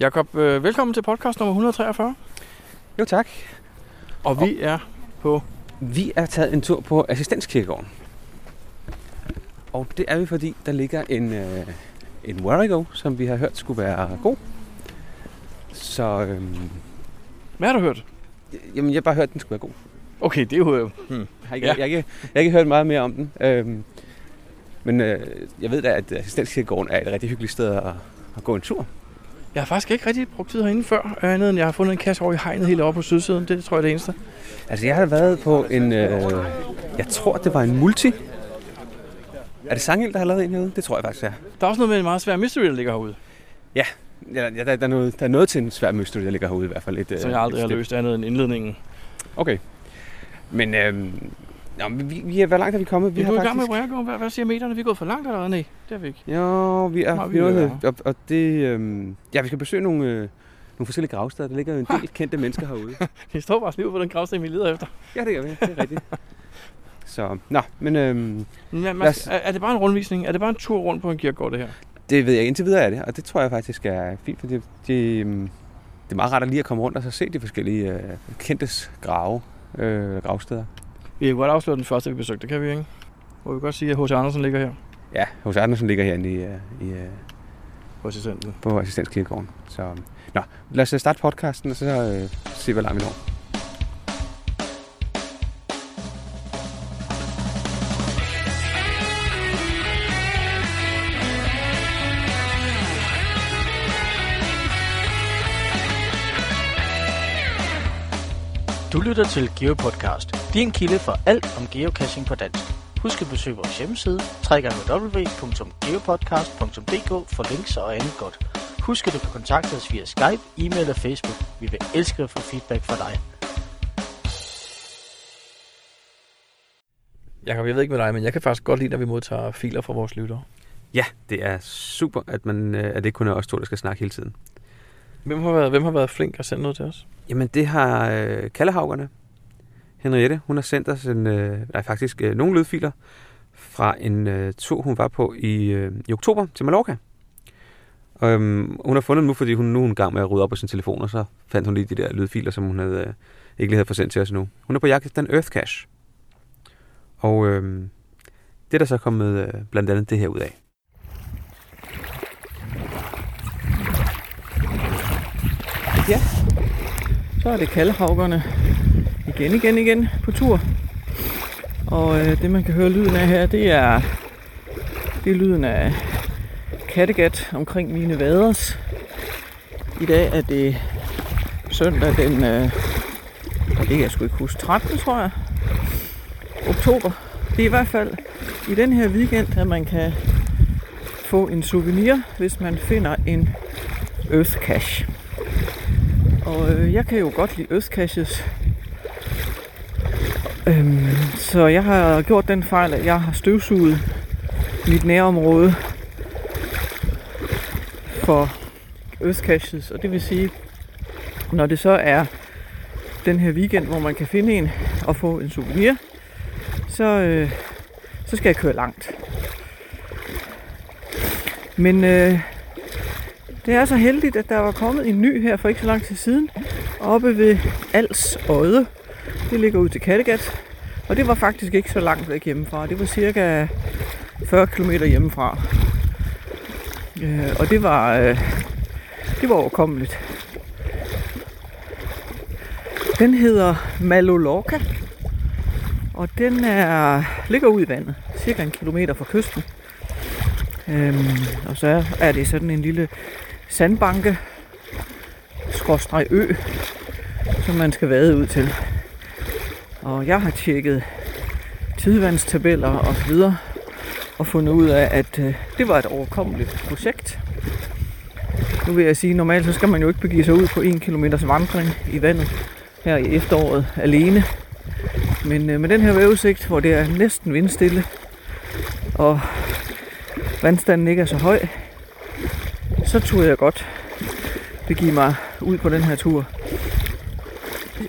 Jakob, øh, velkommen til podcast nummer 143. Jo tak. Og vi er på... Vi er taget en tur på Assistenskirkegården. Og det er vi, fordi der ligger en, øh, en Warrego, som vi har hørt skulle være god. Så øhm, Hvad har du hørt? jamen, jeg har bare hørt, at den skulle være god. Okay, det er jo... øh, Hmm. Jeg Ja. jeg, ikke, jeg har ikke hørt meget mere om den. Øhm, men øh, jeg ved da, at Assistenskirkegården er et rigtig hyggeligt sted at, at gå en tur. Jeg har faktisk ikke rigtig brugt tid herinde før, øh, andet end jeg har fundet en kasse over i hegnet helt oppe på sydsiden. Det tror jeg er det eneste. Altså, jeg har været på en... Øh, jeg tror, det var en multi. Er det Sanghild, der har lavet en herude? Det tror jeg faktisk, ja. Der er også noget med en meget svær mystery, der ligger herude, Ja, ja der, der, er noget, der er noget til en svær mystery, der ligger herude i hvert fald. Et, øh, som jeg aldrig har løst andet end indledningen. Okay. Men, øhm, nå, men vi, vi er, hvor langt er vi kommet? Vi Vi er har i gang med faktisk... Warrego? Hvad, hvad siger meterne? Vi er gået for langt eller? Nej, det er vi ikke. Jo, vi er, Nå, vi er og, og det, øhm, ja, vi skal besøge nogle, øh, nogle forskellige gravsteder. Der ligger jo en del kendte mennesker herude. Vi står bare og på den gravsten, vi leder efter. Ja, det gør vi. Det er rigtigt. Så, nå, men øhm, Men, man, os- er, er det bare en rundvisning? Er det bare en tur rundt på en kirkegård, det her? det ved jeg indtil videre er det, og det tror jeg faktisk er fint, for det, det, øhm, det er meget rart at lige at komme rundt og så se de forskellige øh, kendtes grave, øh, gravsteder. Vi kan godt afsløre den første, vi besøgte, kan vi ikke? Hvor vi godt sige, at H.C. Andersen ligger her Ja, hos Andersen ligger herinde i, øh, i, øh, på assistenten. på Assistenskirkegården. Så, nå, lad os øh, starte podcasten, og så øh, se, langt vi når. Du lytter til GeoPodcast, din kilde for alt om geocaching på dansk. Husk at besøge vores hjemmeside, www.geopodcast.dk for links og andet godt. Husk at du kan kontakte os via Skype, e-mail og Facebook. Vi vil elske at få feedback fra dig. Jakob, jeg ved ikke med dig, men jeg kan faktisk godt lide, når vi modtager filer fra vores lyttere. Ja, det er super, at, man, øh, at det kun er os to, der skal snakke hele tiden. Hvem har været, hvem har været flink at sende noget til os? Jamen, det har øh, Kallehavgerne. Henriette, hun har sendt os en, øh, nej, faktisk øh, nogle lydfiler fra en øh, tur, hun var på i, øh, i oktober til Mallorca. Øhm, hun har fundet dem nu, fordi hun nu er hun i gang med at rydde op på sin telefon, og så fandt hun lige de der lydfiler, som hun havde, øh, ikke lige havde forsendt sendt til os nu. Hun er på jagt efter en Earth Cache. Og øh, det er der så kommet øh, blandt andet det her ud af. Ja, så er det kaldehavgerne igen, igen, igen på tur. Og øh, det man kan høre lyden af her, det er, det er lyden af Kattegat omkring mine vaders. I dag er det søndag den, øh, det kan jeg sgu ikke huske, 13 tror jeg, oktober. Det er i hvert fald i den her weekend, at man kan få en souvenir, hvis man finder en Earth Cache. Og øh, jeg kan jo godt lide Earth Øhm, så jeg har gjort den fejl, at jeg har støvsuget mit nærområde for Earth Og det vil sige, når det så er den her weekend, hvor man kan finde en og få en souvenir, så, øh, så skal jeg køre langt. Men øh, det er så heldigt, at der var kommet en ny her for ikke så lang tid siden, oppe ved Als Odde. Det ligger ud til Kattegat, og det var faktisk ikke så langt væk hjemmefra. Det var cirka 40 km hjemmefra. Øh, og det var, øh, det var overkommeligt. Den hedder Malolorca, og den er, ligger ud i vandet, cirka en kilometer fra kysten. Øhm, og så er det sådan en lille sandbanke, skråstreg ø, som man skal vade ud til. Og jeg har tjekket tidevandstabeller og så videre, og fundet ud af, at øh, det var et overkommeligt projekt. Nu vil jeg sige, normalt så skal man jo ikke begive sig ud på en kilometers vandring i vandet her i efteråret alene. Men øh, med den her vejrudsigt, hvor det er næsten vindstille, og vandstanden ikke er så høj, så turde jeg godt begive mig ud på den her tur.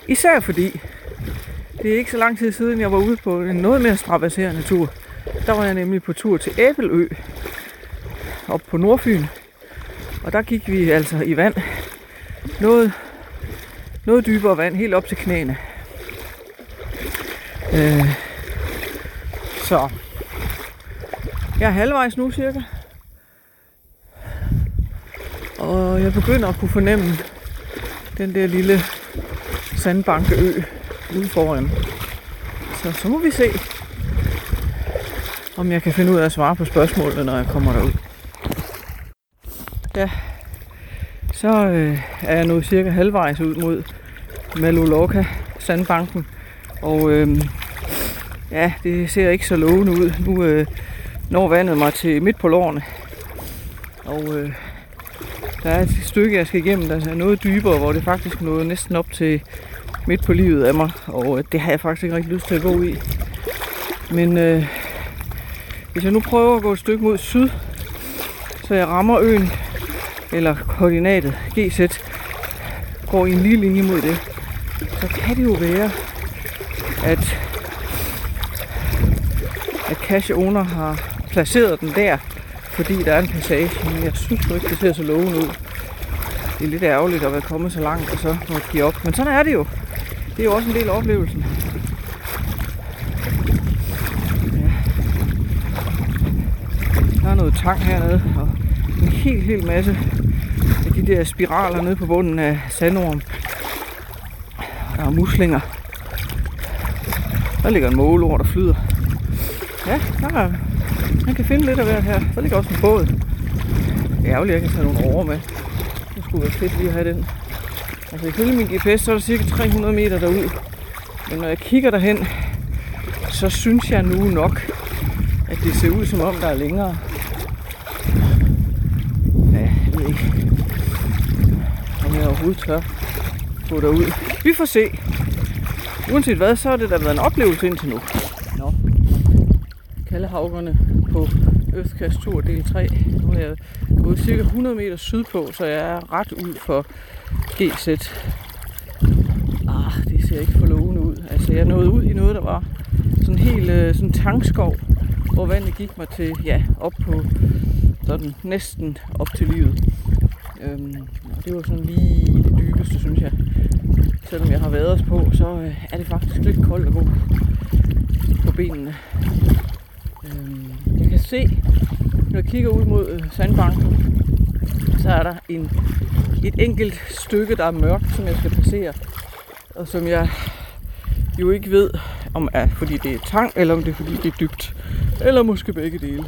Især fordi, det er ikke så lang tid siden, jeg var ude på en noget mere strabaserende tur. Der var jeg nemlig på tur til Æbelø, op på Nordfyn. Og der gik vi altså i vand. Noget, noget dybere vand, helt op til knæene. Øh, så jeg er halvvejs nu cirka. Og jeg begynder at kunne fornemme den der lille sandbankeø ude foran. Så så må vi se, om jeg kan finde ud af at svare på spørgsmålene, når jeg kommer derud. Ja, så øh, er jeg nået cirka halvvejs ud mod Maloloka sandbanken. Og øh, ja, det ser ikke så lovende ud. Nu øh, når vandet mig til midt på lårene. Og øh, der er et stykke, jeg skal igennem, der er noget dybere, hvor det faktisk nåede næsten op til midt på livet af mig. Og øh, det har jeg faktisk ikke rigtig lyst til at gå i. Men øh, hvis jeg nu prøver at gå et stykke mod syd, så jeg rammer øen, eller koordinatet GZ, går i en lige linje mod det, så kan det jo være, at, at Cash Owner har placeret den der, fordi der er en passage. Men jeg synes jo ikke, det ser så lovende ud. Det er lidt ærgerligt at være kommet så langt, og så må give op. Men sådan er det jo. Det er jo også en del af oplevelsen. Der er noget tang hernede, og en helt, helt masse af de der spiraler nede på bunden af sandorm. Der er muslinger. Der ligger en målord, der flyder. Ja, der er, man kan finde lidt af hvert her. Så ligger også en båd. Det er ærgerligt, at jeg kan tage nogle over med. Det skulle være fedt lige at have den. Altså ifølge min GPS, så er der cirka 300 meter derud. Men når jeg kigger derhen, så synes jeg nu nok, at det ser ud som om, der er længere. Ja, jeg ved ikke, om jeg overhovedet tør gå derud. Vi får se. Uanset hvad, så har det da været en oplevelse indtil nu. Nå. Kaldehavgerne på Østkast Tur del 3. Nu er jeg gået cirka 100 meter sydpå, så jeg er ret ud for GZ. Ah, det ser ikke for lovende ud. Altså, jeg nåede ud i noget, der var sådan helt øh, sådan tankskov, hvor vandet gik mig til, ja, op på sådan næsten op til livet. Øhm, og det var sådan lige det dybeste, synes jeg. Selvom jeg har været os på, så øh, er det faktisk lidt koldt at gå på benene. Øhm, kan se, når jeg kigger ud mod øh, sandbanken, så er der en, et enkelt stykke, der er mørkt, som jeg skal passere. Og som jeg jo ikke ved, om er fordi det er tang, eller om det er fordi det er dybt. Eller måske begge dele.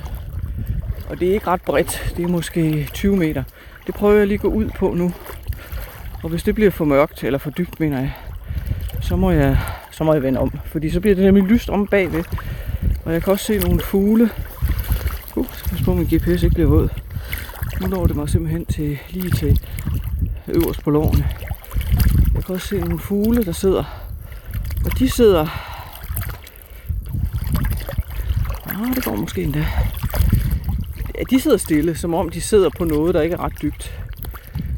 Og det er ikke ret bredt. Det er måske 20 meter. Det prøver jeg lige at gå ud på nu. Og hvis det bliver for mørkt, eller for dybt, mener jeg, så må jeg, så må jeg vende om. Fordi så bliver det nemlig lyst om bagved. Og jeg kan også se nogle fugle. Uh, skal pas på, min GPS ikke bliver våd. Nu når det mig simpelthen til, lige til øverst på lårene. Jeg kan også se nogle fugle, der sidder. Og de sidder... Ah, det går måske endda. Ja, de sidder stille, som om de sidder på noget, der ikke er ret dybt.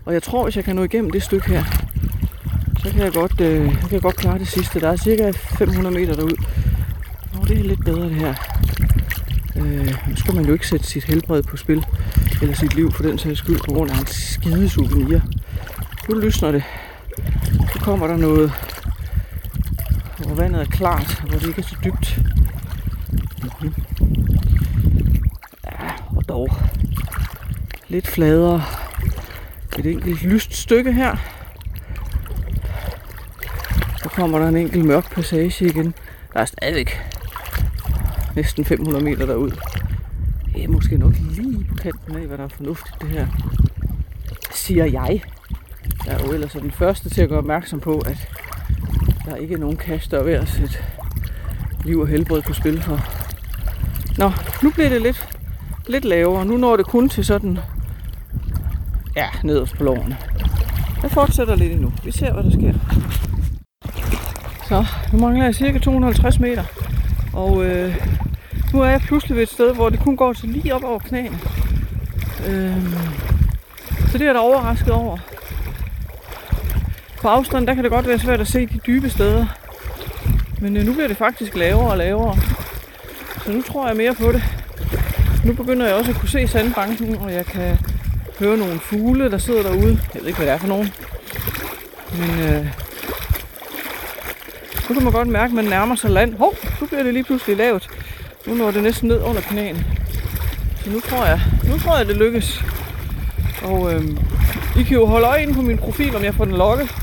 Og jeg tror, hvis jeg kan nå igennem det stykke her, så kan jeg godt, øh, jeg kan godt klare det sidste. Der er cirka 500 meter derud. Nå, det er lidt bedre det her. Øh, nu skal man jo ikke sætte sit helbred på spil, eller sit liv for den sags skyld, på grund af en skide souvenir. Nu lysner det. Nu kommer der noget, hvor vandet er klart, og hvor det ikke er så dybt. Mm-hmm. Ja, og dog lidt fladere. Et enkelt lyst stykke her. Så kommer der en enkelt mørk passage igen. Der er stadigvæk næsten 500 meter derud. Det er måske nok lige på kanten af, hvad der er fornuftigt det her. Siger jeg. Jeg er jo ellers den første til at gøre opmærksom på, at der ikke er nogen kaster der ved at sætte liv og helbred på spil for. Nå, nu bliver det lidt, lidt lavere. Nu når det kun til sådan, ja, nederst på lårene. Jeg fortsætter lidt endnu. Vi ser, hvad der sker. Så, nu mangler jeg cirka 250 meter. Og øh, nu er jeg pludselig ved et sted, hvor det kun går til lige op over knæene. Øhm, så det er jeg da overrasket over. På afstand, der kan det godt være svært at se de dybe steder. Men øh, nu bliver det faktisk lavere og lavere. Så nu tror jeg mere på det. Nu begynder jeg også at kunne se sandbanken, og jeg kan høre nogle fugle, der sidder derude. Jeg ved ikke, hvad det er for nogen. Men øh, nu kan man godt mærke, at man nærmer sig land. Hov, nu bliver det lige pludselig lavt. Nu når det næsten ned under kanalen. Så nu tror jeg, nu tror jeg, det lykkes. Og øhm, I kan jo holde øje inde på min profil, om jeg får den lokket.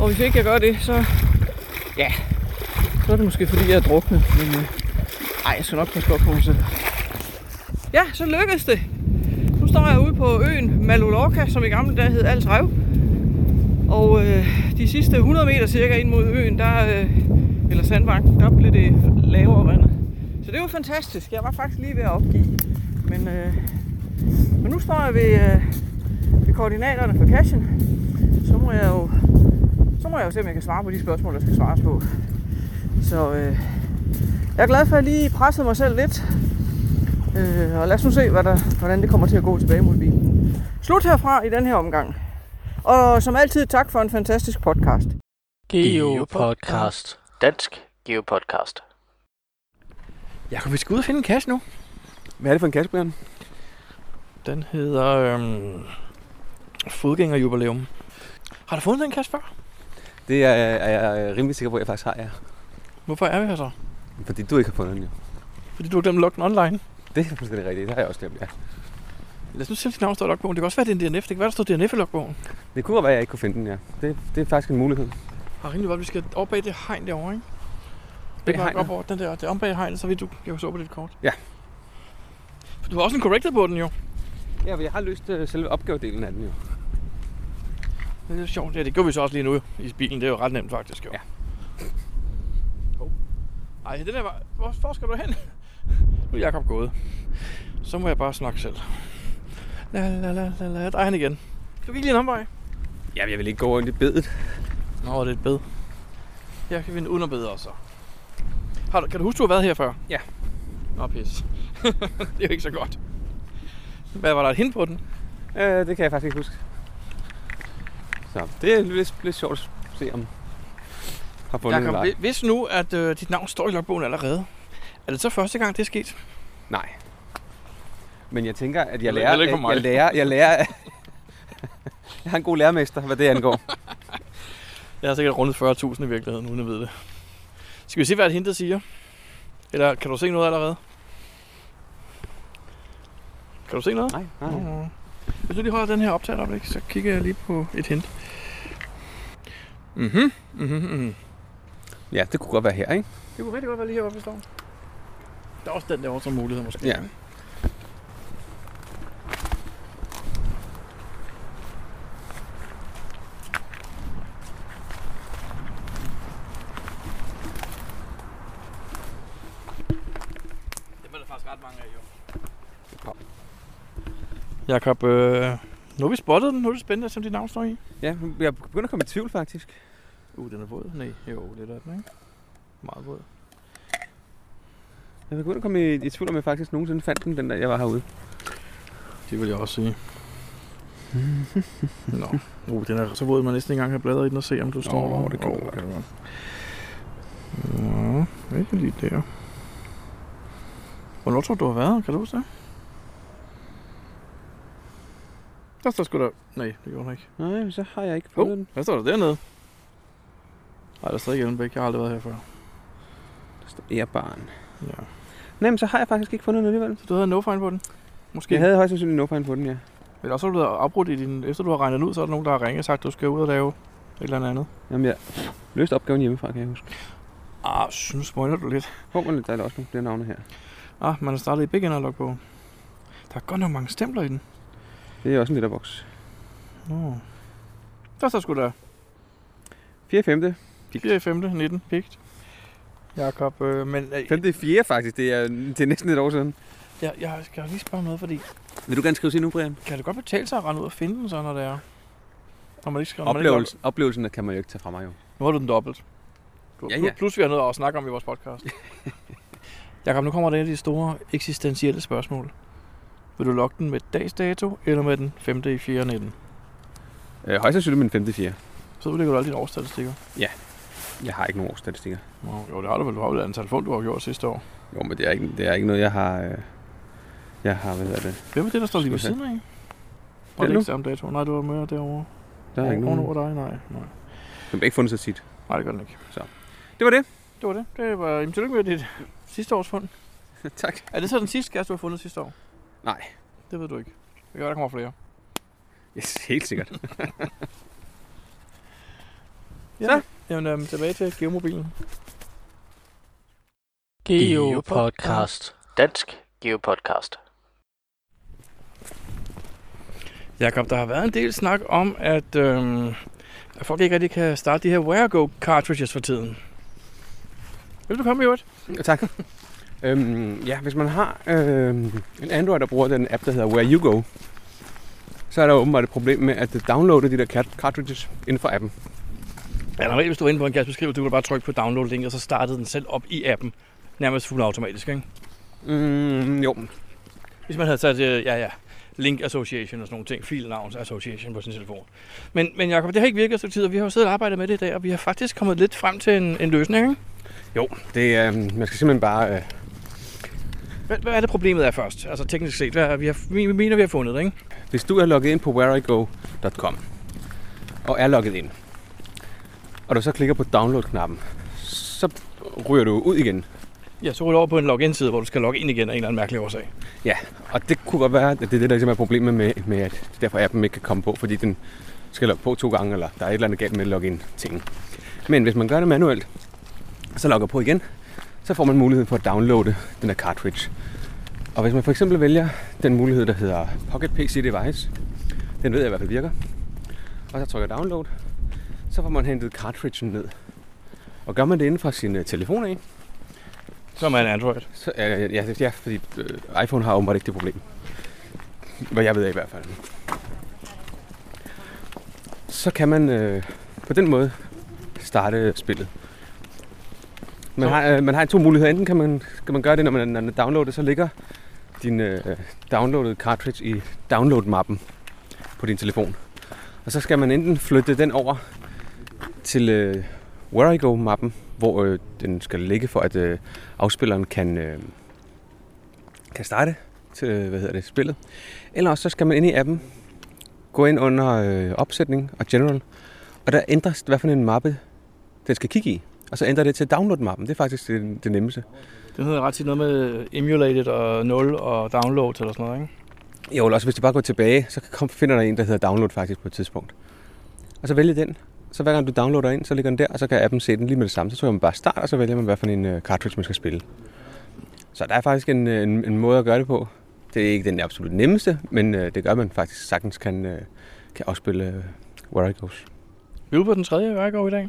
Og hvis ikke jeg gør det, så... Ja, så er det måske fordi, jeg er druknet. Men øh, ej, jeg skal nok passe godt på mig selv. Ja, så lykkedes det. Nu står jeg ude på øen Malolorka, som i gamle dage hed Alsrev. Og øh, de sidste 100 meter cirka ind mod øen, der, øh, eller sandbanken, der blev det øh, lavere vandet. Så det var fantastisk. Jeg var faktisk lige ved at opgive. Men, øh, men nu står jeg ved, øh, ved koordinaterne for cashen. Så må jeg jo så må jeg jo se, om jeg kan svare på de spørgsmål, der skal svares på. Så øh, jeg er glad for, at jeg lige pressede mig selv lidt. Øh, og lad os nu se, hvad der, hvordan det kommer til at gå tilbage mod bilen. Slut herfra i den her omgang. Og som altid, tak for en fantastisk podcast. Geopodcast. Dansk Geopodcast. Jakob, vi skal ud og finde en kasse nu. Hvad er det for en kasse, Brian? Den hedder øhm, Fodgængerjubilæum. Har du fundet den kasse før? Det er, er jeg rimelig sikker på, at jeg faktisk har, ja. Hvorfor er vi her så? Fordi du ikke har fundet den, jo. Fordi du har glemt at den online. Det er fuldstændig rigtigt. Det har jeg også glemt, ja. Lad os nu se, dit navn står i logbogen. Det kan også være, det er en DNF. Det kan være, der står DNF i logbogen. Det kunne godt være, at jeg ikke kunne finde den, ja. Det, det er faktisk en mulighed. Har rimelig godt, vi skal over bag det hegn derovre, ikke? Bag Det er hegnet? op over den der, det er om bag hegnet, så vidt du jeg så på dit kort. Ja. For du har også en corrected på den jo. Ja, for jeg har løst uh, selve opgavedelen af den, jo. Det er sjovt. Ja, det gør vi så også lige nu i bilen. Det er jo ret nemt faktisk jo. Ja. Hov. Ej, den der var... Hvor, skal du hen? nu er Jacob gået. Så må jeg bare snakke selv. La la la la la. Er han igen. Vi ikke lige en omvej? Ja, jeg vil ikke gå rundt i bedet. Nå, det er et bed. Her kan vi en underbed også. Har du, kan du huske, du har været her før? Ja. Nå, pis. det er jo ikke så godt. Hvad var der et hint på den? Uh, det kan jeg faktisk ikke huske. Så det er lidt, lidt sjovt at se, om har fundet Jacob, en hvi- hvis nu, at øh, dit navn står i logbogen allerede, er det så første gang, det er sket? Nej. Men jeg tænker, at jeg lærer, mig. jeg lærer, jeg lærer, jeg har en god lærermester, hvad det angår. Jeg har sikkert rundet 40.000 i virkeligheden, uden at vide det. Skal vi se, hvad et hintet siger? Eller kan du se noget allerede? Kan du se noget? Nej, nej. Mm. Hvis du lige holder den her optaget op, så kigger jeg lige på et hint. Mhm, mhm, mhm. Ja, det kunne godt være her, ikke? Det kunne rigtig godt være lige heroppe, vi står. Der er også den der også som mulighed, måske. Ja. Det var der faktisk ret mange af, jo. Jakob, øh, nu har vi spottet den. Nu er det spændende, som dit navn står i. Ja, jeg begynder at komme i tvivl, faktisk. Uh, den er våd. Nej, jo, lidt af den, ikke? Meget våd. Jeg begynder at komme i, i tvivl, om jeg faktisk nogensinde fandt den, den der, jeg var herude. Det vil jeg også sige. Nå, uh, den er så våd, at man næsten ikke engang kan bladre i den og se, om du står Åh, der. det kan det godt. Nå, ikke lige der. Hvornår tror du, du har været? Kan du huske det? Der står sgu da... Nej, det gjorde den ikke. Nej, men så har jeg ikke fundet den. hvad står der dernede? Nej, der står ikke Ellenbæk. Jeg har aldrig været her før. Der står Airbarn. Ja. Nej, men så har jeg faktisk ikke fundet den alligevel. Så du havde no find på den? Måske. Jeg havde højst sandsynligt no find på den, ja. Eller også har du været afbrudt i din... Efter du har regnet ud, så er der nogen, der har ringet og sagt, at du skal ud og lave et eller andet. Jamen, jeg løste opgaven hjemmefra, kan jeg huske. Ah, synes spoiler du lidt. Hvor men der er også nogle flere navne her. Ah, man har startet i beginner på. Der er godt nok mange stempler i den. Det er også en letterbox. Nå. Der står sgu da 4. 5. 4 i 5. 19 pigt. Jakob, øh, men øh, 5. 4 faktisk, det er, det er næsten et år siden. jeg, jeg skal lige spørge om noget, fordi Vil du gerne skrive sig nu, Brian? kan det godt betale sig at rende ud og finde den så, når det er? Når man ikke skal, når man ikke Oplevelsen, oplevelsen kan man jo ikke tage fra mig, jo. Nu har du den dobbelt. Du, Ja, ja, ja. ja. Plus vi har noget at snakke om i vores podcast. Jakob, nu kommer der et af de store eksistentielle spørgsmål. Vil du logge den med dagsdato, eller med den 5. i 4. 19? Øh, højst sandsynligt min 5. 4. Så udlægger du alle dine årsstatistikker. Jeg har ikke nogen årsstatistikker. Nå, jo, det har du vel. Du har vel et antal fund, du har gjort sidste år. Jo, men det er ikke, det er ikke noget, jeg har... Øh... Jeg har, hvad hedder det? Hvem er det, der står lige ved siden af? Den Og det nu? ikke samme dato. Nej, du var med derovre. Der er ikke nogen. Over dig, nej. nej. Den ikke fundet så tit. Nej, det gør den ikke. Det var det. Det var det. Det var, jamen, tillykke med dit sidste års fund. tak. Er det så den sidste gas, du har fundet sidste år? Nej. Det ved du ikke. Det kan være, der kommer flere. Yes, helt sikkert. Ja. Så. Jamen, øhm, tilbage til geomobilen. Geopodcast. Dansk Geopodcast. Jakob, der har været en del snak om, at, øhm, at folk ikke rigtig kan starte de her WearGo cartridges for tiden. Vil du komme i øvrigt? Ja, tak. øhm, ja, hvis man har øhm, en Android, der bruger den app, der hedder Where You Go, så er der åbenbart et problem med at downloade de der cart- cartridges inden for appen. Ja, normalt, hvis du er inde på en gasbeskrivelse, du kan bare trykke på download link, og så startede den selv op i appen. Nærmest fuldautomatisk, ikke? Mm, jo, Hvis man havde sat, øh, ja ja, link association og sådan nogle ting, filnavns association på sin telefon. Men, men Jacob, det har ikke virket så tid, og vi har jo siddet og arbejdet med det i dag, og vi har faktisk kommet lidt frem til en, en løsning, ikke? jo det, øhm, man skal simpelthen bare... Øh, Hvad, hvad er det problemet er først? Altså teknisk set, hvad vi, har, vi mener, vi har fundet det, ikke? hvis du er logget ind på whereigo.com og er logget ind, og du så klikker på download-knappen, så ryger du ud igen. Ja, så ruller du over på en login-side, hvor du skal logge ind igen af en eller anden mærkelig årsag. Ja, og det kunne godt være, at det er det, der ligesom er problemet med, med at er derfor appen ikke kan komme på, fordi den skal logge på to gange, eller der er et eller andet galt med login-tingen. Men hvis man gør det manuelt, så logger på igen, så får man mulighed for at downloade den her cartridge. Og hvis man for eksempel vælger den mulighed, der hedder Pocket PC Device, den ved jeg i hvert fald virker, og så trykker download, så får man hentet cartridgen ned. Og gør man det inden fra sin øh, telefon af, Som er en Android. så, øh, ja, ja, fordi øh, iPhone har åbenbart ikke det problem. Hvad jeg ved af i hvert fald. Så kan man øh, på den måde starte spillet. Man har, øh, man har to muligheder. Enten kan man, kan man gøre det, når man, når man downloader, så ligger din øh, downloadede cartridge i download-mappen på din telefon. Og så skal man enten flytte den over til øh, Where I Go-mappen, hvor øh, den skal ligge for, at øh, afspilleren kan, øh, kan starte til øh, hvad hedder det, spillet. Eller også så skal man ind i appen, gå ind under øh, opsætning og general, og der ændres, hvad for en mappe den skal kigge i. Og så ændrer det til download-mappen. Det er faktisk det, det nemmeste. Den hedder ret tit noget med emulated og 0 og download eller sådan noget, ikke? Jo, eller også hvis du bare går tilbage, så kom, finder der en, der hedder download faktisk på et tidspunkt. Og så vælge den. Så hver gang du downloader ind, så ligger den der, og så kan appen se den lige med det samme. Så trykker man bare start, og så vælger man, hvad for en uh, cartridge man skal spille. Så der er faktisk en, øh, en, en måde at gøre det på. Det er ikke den absolut nemmeste, men uh, det gør, man faktisk sagtens kan, uh, kan afspille uh, Where I Goes. Vi er ude på den tredje værkov i dag.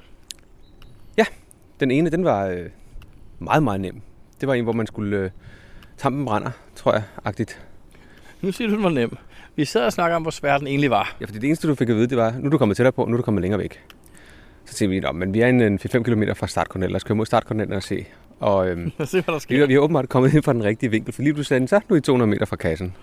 Den ene, den var øh, meget, meget nem. Det var en, hvor man skulle øh, tampen brænder, tror jeg, agtigt. Nu siger du, den var nem. Vi sad og snakker om, hvor svær den egentlig var. Ja, fordi det eneste, du fik at vide, det var, nu er du kommet tættere på, nu er du kommet længere væk. Så tænkte vi, "Nå, men vi er en, en 4-5 km fra startkornel, lad os køre mod startkornelen og se. Og øhm, se, hvad der vi, er, sker. vi er åbenbart kommet ind fra den rigtige vinkel, for lige du sagde, så er nu er I 200 meter fra kassen.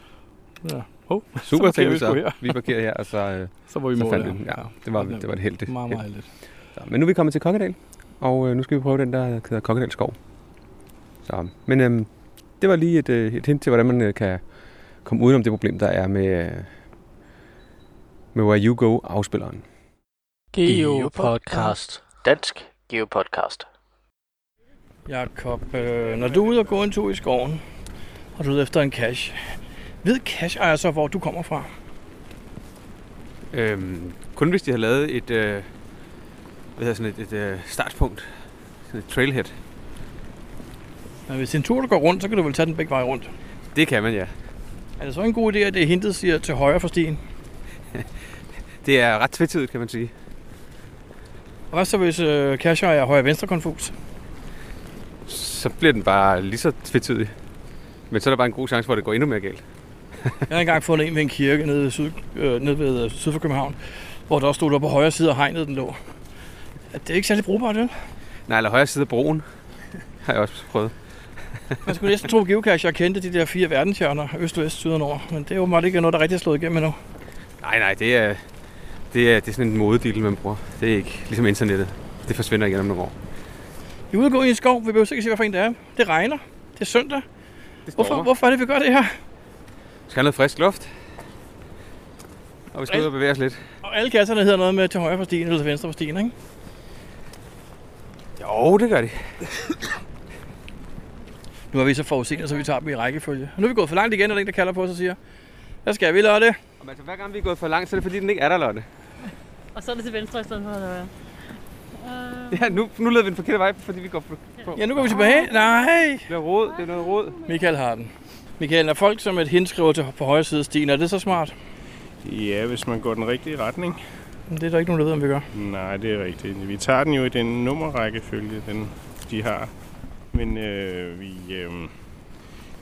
Ja. Oh, Super, tænkte vi vi så. her. Vi parkerer her, og så, øh, så var vi så mål. fandt vi den. Ja, det var, det var et heldigt. Meget, meget heldigt. Så, men nu er vi kommet til Kokkedal, og øh, nu skal vi prøve den, der hedder Kokkedal Skov. Så, men øhm, det var lige et, øh, et hint til, hvordan man øh, kan komme udenom det problem, der er med, øh, med Where You Go afspilleren. Geopodcast. Dansk Geopodcast. Jakob, øh, når du er ude og gå en tur i skoven, og du er ude efter en cache, ved cache ejer så, hvor du kommer fra? Øhm, kun hvis de har lavet et, øh, hvad sådan et, et øh, startpunkt, sådan et trailhead. Men hvis er en tur, du går rundt, så kan du vel tage den begge veje rundt. Det kan man, ja. Er det så en god idé, at det er hintet siger til højre for stien? Det er ret tvetydigt, kan man sige. Og hvad så hvis øh, cache ejer højre venstre konfus? Så bliver den bare lige så tvetydig. Men så er der bare en god chance for, at det går endnu mere galt. Jeg har engang fundet en ved en kirke nede, syd, øh, nede ved øh, syd for København, hvor der også stod der på højre side af hegnet, den lå. Det er ikke særlig brugbart, vel? Nej, eller højre side af broen. Har jeg også prøvet. Man skulle næsten tro, geocache jeg kendte de der fire verdenshjørner, øst, vest, syd og nord. Men det er jo meget ikke noget, der rigtig er slået igennem endnu. Nej, nej, det er, det er, det er sådan en modedel, man bruger. Det er ikke ligesom internettet. Det forsvinder igen om nogle år. Vi er ude og gå i en skov, vi behøver ikke se, hvad for en det er. Det regner. Det er søndag. Det Hvorfor, hvorfor er det, vi gør det her? Skal have noget frisk luft. Og vi skal ud og bevæge os lidt. Og alle kasserne hedder noget med til højre for stien eller til venstre for stien, ikke? Jo, det gør de. Nu er vi så forudsigende, så vi tager dem i rækkefølge. Og nu er vi gået for langt igen, og der er en, der kalder på os og siger, hvad skal vi, Lotte? Og altså, hver gang vi er gået for langt, så er det fordi, den ikke er der, Lotte. Og så er det til venstre i stedet for, eller hvad? Uh, Ja, nu, nu leder vi den forkerte vej, fordi vi går på. Ja, nu går vi tilbage. Nej! Det er råd, det er noget råd. Michael har den. Michael, når folk som et hint skriver til på højre side af stien, er det så smart? Ja, hvis man går den rigtige retning. Det er der ikke nogen, der ved, om vi gør. Nej, det er rigtigt. Vi tager den jo i den nummerrækkefølge, den, de har. Men øh, vi øh,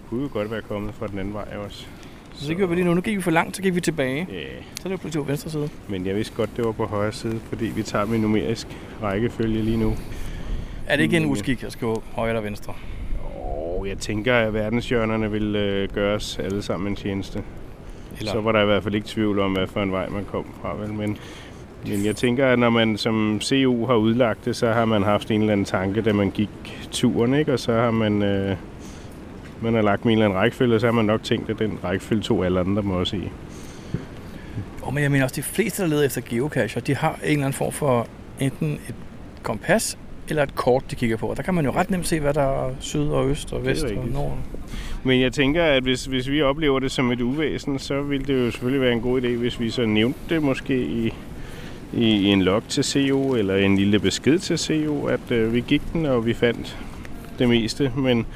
kunne jo godt være kommet fra den anden vej også. Så det gjorde vi lige nu. Nu gik vi for langt, så gik vi tilbage. Ja, Så er det pludselig på venstre side. men jeg vidste godt, det var på højre side, fordi vi tager i numerisk rækkefølge lige nu. Er det ikke en Mm. uskik at skrive højre eller venstre? Og jeg tænker, at verdenshjørnerne vil øh, gøre os alle sammen en tjeneste. Eller, Så var der i hvert fald ikke tvivl om, hvad for en vej man kom fra. Vel? Men, men jeg tænker, at når man som CU har udlagt det, så har man haft en eller anden tanke, da man gik turen, ikke? og så har man, øh, man har lagt en eller anden rækkefølge, og så har man nok tænkt, at den rækkefølge tog alle andre må også i. oh, men jeg mener også, de fleste, der leder efter geocacher, de har en eller anden form for enten et kompas eller et kort, de kigger på. Og der kan man jo ret nemt se, hvad der er syd og øst og vest og nord. Men jeg tænker, at hvis, hvis vi oplever det som et uvæsen, så vil det jo selvfølgelig være en god idé, hvis vi så nævnte det måske i, i, en log til CO, eller en lille besked til CO, at øh, vi gik den, og vi fandt det meste. Men,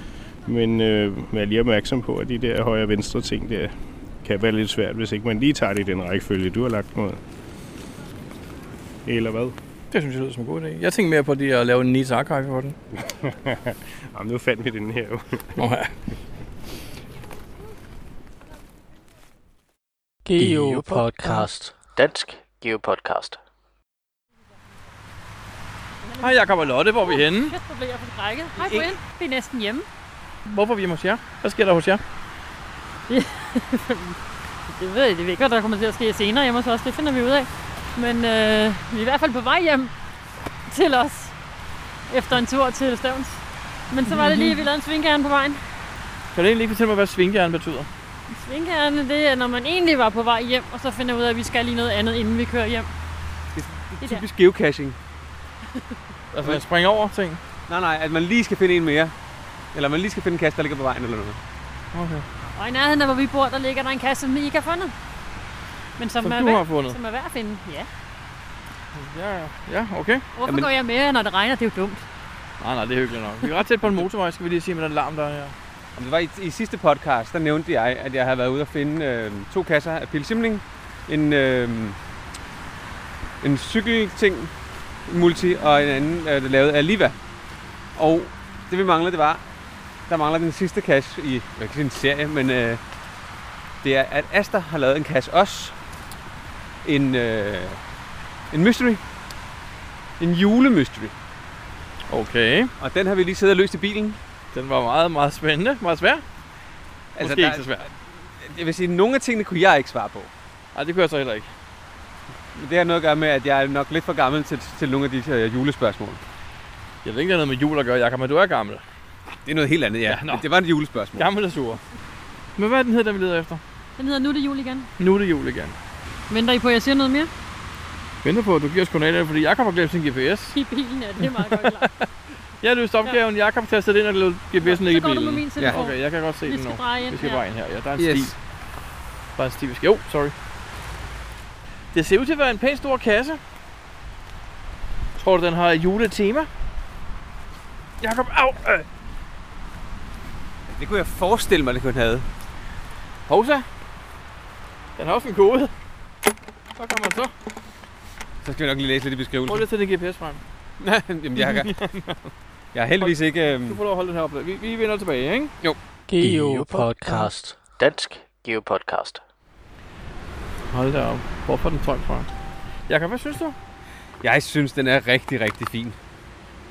men øh, vær lige opmærksom på, at de der højre og venstre ting der kan være lidt svært, hvis ikke man lige tager det i den rækkefølge, du har lagt mod. Eller hvad? Det synes jeg lyder som en god idé. Jeg tænker mere på det at lave en neat archive for den. Jamen, nu fandt vi den her jo. Nå ja. Geopodcast. Dansk Geopodcast. Hej Jakob og Lotte, hvor er vi henne? Kasper bliver for brækket. Hej Brian, vi er næsten hjemme. Hvorfor er vi hjemme hos jer? Hvad sker der hos jer? Det ved jeg, det ved ikke, hvad der kommer til at ske senere hjemme hos os. Det finder vi ud af. Men øh, vi er i hvert fald på vej hjem til os efter en tur til Stævns. Men så var det lige, at vi lavede en svingkærne på vejen. Kan du egentlig ikke fortælle mig, hvad svingjern betyder? En svingkærne, det er, når man egentlig var på vej hjem, og så finder ud af, at vi skal lige noget andet, inden vi kører hjem. Det er typisk geocaching. Altså, man springer over ting. Nej, nej, at man lige skal finde en mere. Eller man lige skal finde en kasse, der ligger på vejen eller noget. Okay. Og i nærheden af, hvor vi bor, der ligger der en kasse, som vi ikke har fundet. Men som, Som er du værd, har fundet. Som er værd at finde, ja. Ja, ja. okay. Hvorfor Jamen- går jeg med, når det regner? Det er jo dumt. Nej, nej, det er hyggeligt nok. Vi er ret tæt på en motorvej, skal vi lige sige med den larm, der er her. Om det var i, i sidste podcast, der nævnte jeg, at jeg havde været ude og finde øh, to kasser af pilsimling. En, øh, en cykelting, multi, og en anden øh, lavet af Liva. Og det vi manglede, det var, der mangler den sidste kasse i, jeg kan sige en serie, men øh, det er, at Asta har lavet en kasse også. En, øh, en mystery. En julemystery. Okay. Og den har vi lige siddet og løst i bilen. Den var meget, meget spændende. Meget svær. Altså, Måske der- ikke så svær. Jeg vil sige, at nogle af tingene kunne jeg ikke svare på. Nej, det kunne jeg så heller ikke. Men det har noget at gøre med, at jeg er nok lidt for gammel til, til nogle af de her julespørgsmål. Jeg ved ikke, det har noget med jul at gøre, Jakob, men du er gammel. Det er noget helt andet, ja. Ja, nå. Det var et julespørgsmål. Gammel og sur. Men hvad er den hedder, den vi leder efter? Den hedder Nu er det jul igen. Nu er det jul igen. Venter I på, at jeg siger noget mere? Venter på, at du giver os koordinater, fordi Jakob har glemt sin GPS. I bilen er det er meget godt klar. Jeg har løst opgaven, Jakob tastede ind og lod GPS'en ligge i Så går du med bilen. min telefon. Okay, jeg kan godt se Vi den skal nu. dreje ind Vi skal bare ind her. Ja, der er en Yes. sti. Er en sti, vi skal... Jo, sorry. Det ser ud til at være en pæn stor kasse. Tror du, den har juletema? Jakob, au! Øh. Det kunne jeg forestille mig, det kunne have. Hovsa. Den har også en kode. Så kommer man så. Så skal vi nok lige læse lidt i Prøv beskrivelsen. lige at tage din GPS frem. Jamen, jeg, kan, jeg er heldigvis ikke... Du Øhm, får lov at holde den her op. Vi, vi vender tilbage, ikke? Geopodcast. Dansk Geopodcast. Hold da op. Hvorfor den tøj fra? Jakob, hvad synes du? jeg synes, den er rigtig, rigtig fin.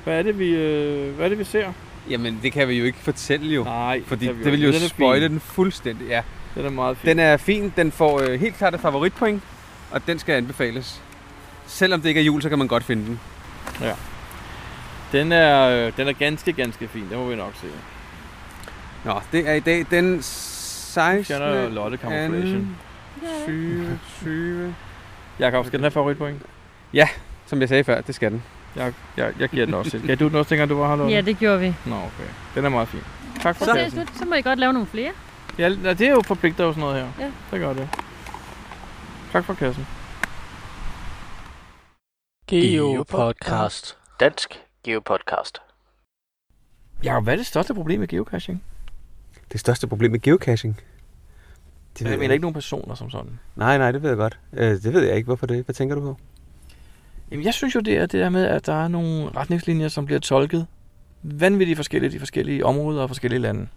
Hvad er det, vi, øh, hvad er det, vi ser? Jamen, det kan vi jo ikke fortælle jo. Nej, Fordi vi det vil jo. Den spoile den fuldstændig. Ja. Den er meget fin. Den er fin. Den får øh, helt klart et favoritpoint. Og den skal anbefales. Selvom det ikke er jul, så kan man godt finde den. Den er, øh, den er ganske, ganske fin. Det må vi nok se. Nå, det er i dag den 16. Fjender Lotte Camouflation. 20, 20. Jakob, skal den have favoritpoint? Som jeg sagde før, det skal den. Jeg, jeg, jeg giver den også til. Gav du den også, dengang du var her, Lotte? Ja, det gjorde vi. Nå, okay. Den er meget fin. Tak for Så, det er slut. så må I godt lave nogle flere. Ja, det er jo forpligter jo sådan noget her. Ja. Det gør det. Tak for kassen. Geopodcast. Dansk Geopodcast. Jakob, hvad er det største problem med geocaching? Det største problem med geocaching. Det Jeg mener ikke nogen personer som sådan. Nej, nej, det ved jeg godt. Øh, det ved jeg ikke. Hvorfor det? Hvad tænker du på? Jamen, jeg synes jo, det er det der med, at der er nogle retningslinjer, som bliver tolket vanvittigt forskelligt i forskellige områder og forskellige lande.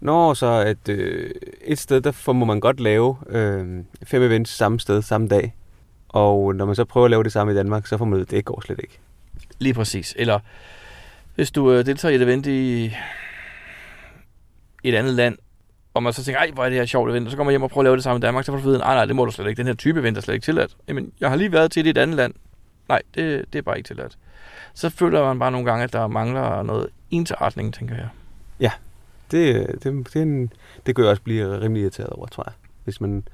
Nå, så at øh, et sted, der må man godt lave øh, fem events samme sted, samme dag. Og når man så prøver at lave det samme i Danmark, så får man ud, det går slet ikke. Lige præcis. Eller hvis du øh, deltager i et event i et andet land, og man så tænker, ej, hvor er det her sjovt event, og så kommer man hjem og prøver at lave det samme i Danmark, så får du vide, nej, nej, det må du slet ikke. Den her type event er slet ikke tilladt. Jamen, jeg har lige været til det i et andet land. Nej, det, det er bare ikke tilladt. Så føler man bare nogle gange, at der mangler noget ensartning, tænker jeg. Det, det, det, en, det kan jeg også blive rimelig irriteret over, tror jeg. Hvis man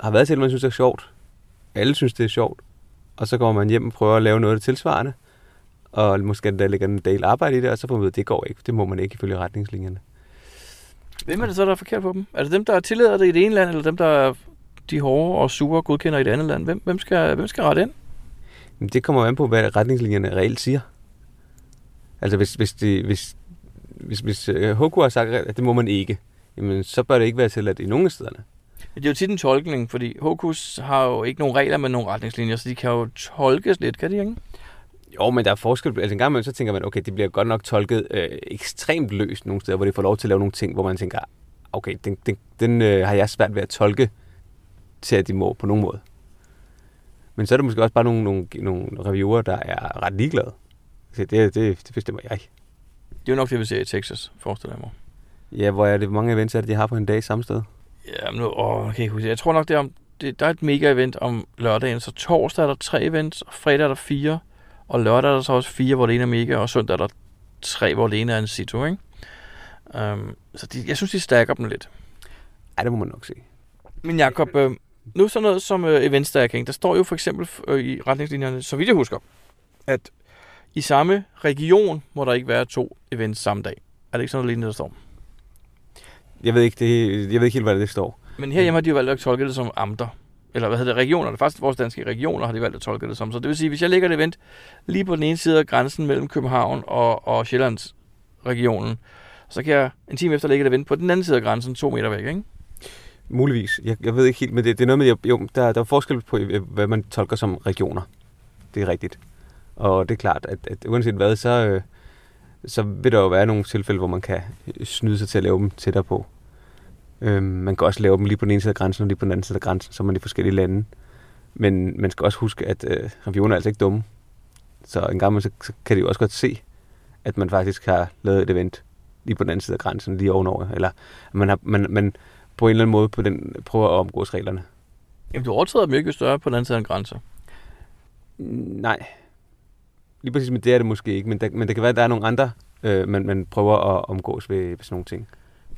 har været til, at man synes, det er sjovt. Alle synes, det er sjovt. Og så går man hjem og prøver at lave noget af det tilsvarende. Og måske der ligger en del arbejde i det, og så får man ud, at det går ikke. Det må man ikke ifølge retningslinjerne. Hvem er det så, der er forkert på dem? Er det dem, der tillader det i det ene land, eller dem, der er de hårde og sure godkender i det andet land? Hvem, hvem, skal, hvem skal rette ind? Det kommer an på, hvad retningslinjerne reelt siger. Altså hvis, hvis, det, hvis, hvis, hvis øh, HK har sagt, at det må man ikke, jamen så bør det ikke være tilladt i nogen af stederne. Det er jo tit en tolkning, fordi Hokus har jo ikke nogen regler med nogen retningslinjer, så de kan jo tolkes lidt, kan de ikke? Jo, men der er forskel. Altså en gang imellem, så tænker man, okay, det bliver godt nok tolket øh, ekstremt løst nogle steder, hvor de får lov til at lave nogle ting, hvor man tænker, okay, den, den, den øh, har jeg svært ved at tolke til, at de må på nogen måde. Men så er der måske også bare nogle, nogle, nogle reviewer, der er ret ligeglade. Så det, det, det bestemmer jeg. Det er jo nok det, vi ser i Texas, forestiller jeg mig. Ja, hvor er det, hvor mange events er det, de har på en dag samme sted? Ja, men nu, åh, jeg huske. det. Jeg tror nok, det er om, det, der er et mega-event om lørdagen, så torsdag er der tre events, og fredag er der fire, og lørdag er der så også fire, hvor det ene er mega, og søndag er der tre, hvor det ene er en situ, ikke? Um, så de, jeg synes, de stakker dem lidt. Ja, det må man nok se. Men Jacob, øh, nu sådan noget som øh, event stacking, der står jo for eksempel øh, i retningslinjerne, så vidt jeg husker, at i samme region må der ikke være to events samme dag. Er det ikke sådan noget lignende, der står? Jeg ved ikke, det, jeg ved ikke helt, hvad det står. Men herhjemme har de jo valgt at tolke det som amter. Eller hvad hedder det? Regioner. Faktisk vores danske regioner har de valgt at tolke det som. Så det vil sige, hvis jeg lægger et event lige på den ene side af grænsen mellem København og, og Sjællands regionen, så kan jeg en time efter lægge et event på den anden side af grænsen, to meter væk, ikke? Muligvis. Jeg, jeg ved ikke helt, men det, det er noget med, jo, der, der er forskel på, øh, hvad man tolker som regioner. Det er rigtigt. Og det er klart, at, at uanset hvad, så, øh, så vil der jo være nogle tilfælde, hvor man kan snyde sig til at lave dem tættere på. Øhm, man kan også lave dem lige på den ene side af grænsen og lige på den anden side af grænsen, så man i forskellige lande. Men man skal også huske, at øh, religioner er altså ikke dumme. Så en gang så, så kan de jo også godt se, at man faktisk har lavet et event lige på den anden side af grænsen, lige ovenover. Eller man, har, man, man på en eller anden måde på den, prøver at omgås reglerne. Jamen, du overtræder dem jo ikke større på den anden side af en grænse. Nej. Lige præcis med det er det måske ikke, men, der, men det kan være, at der er nogle andre, øh, man, man prøver at omgås ved, ved sådan nogle ting.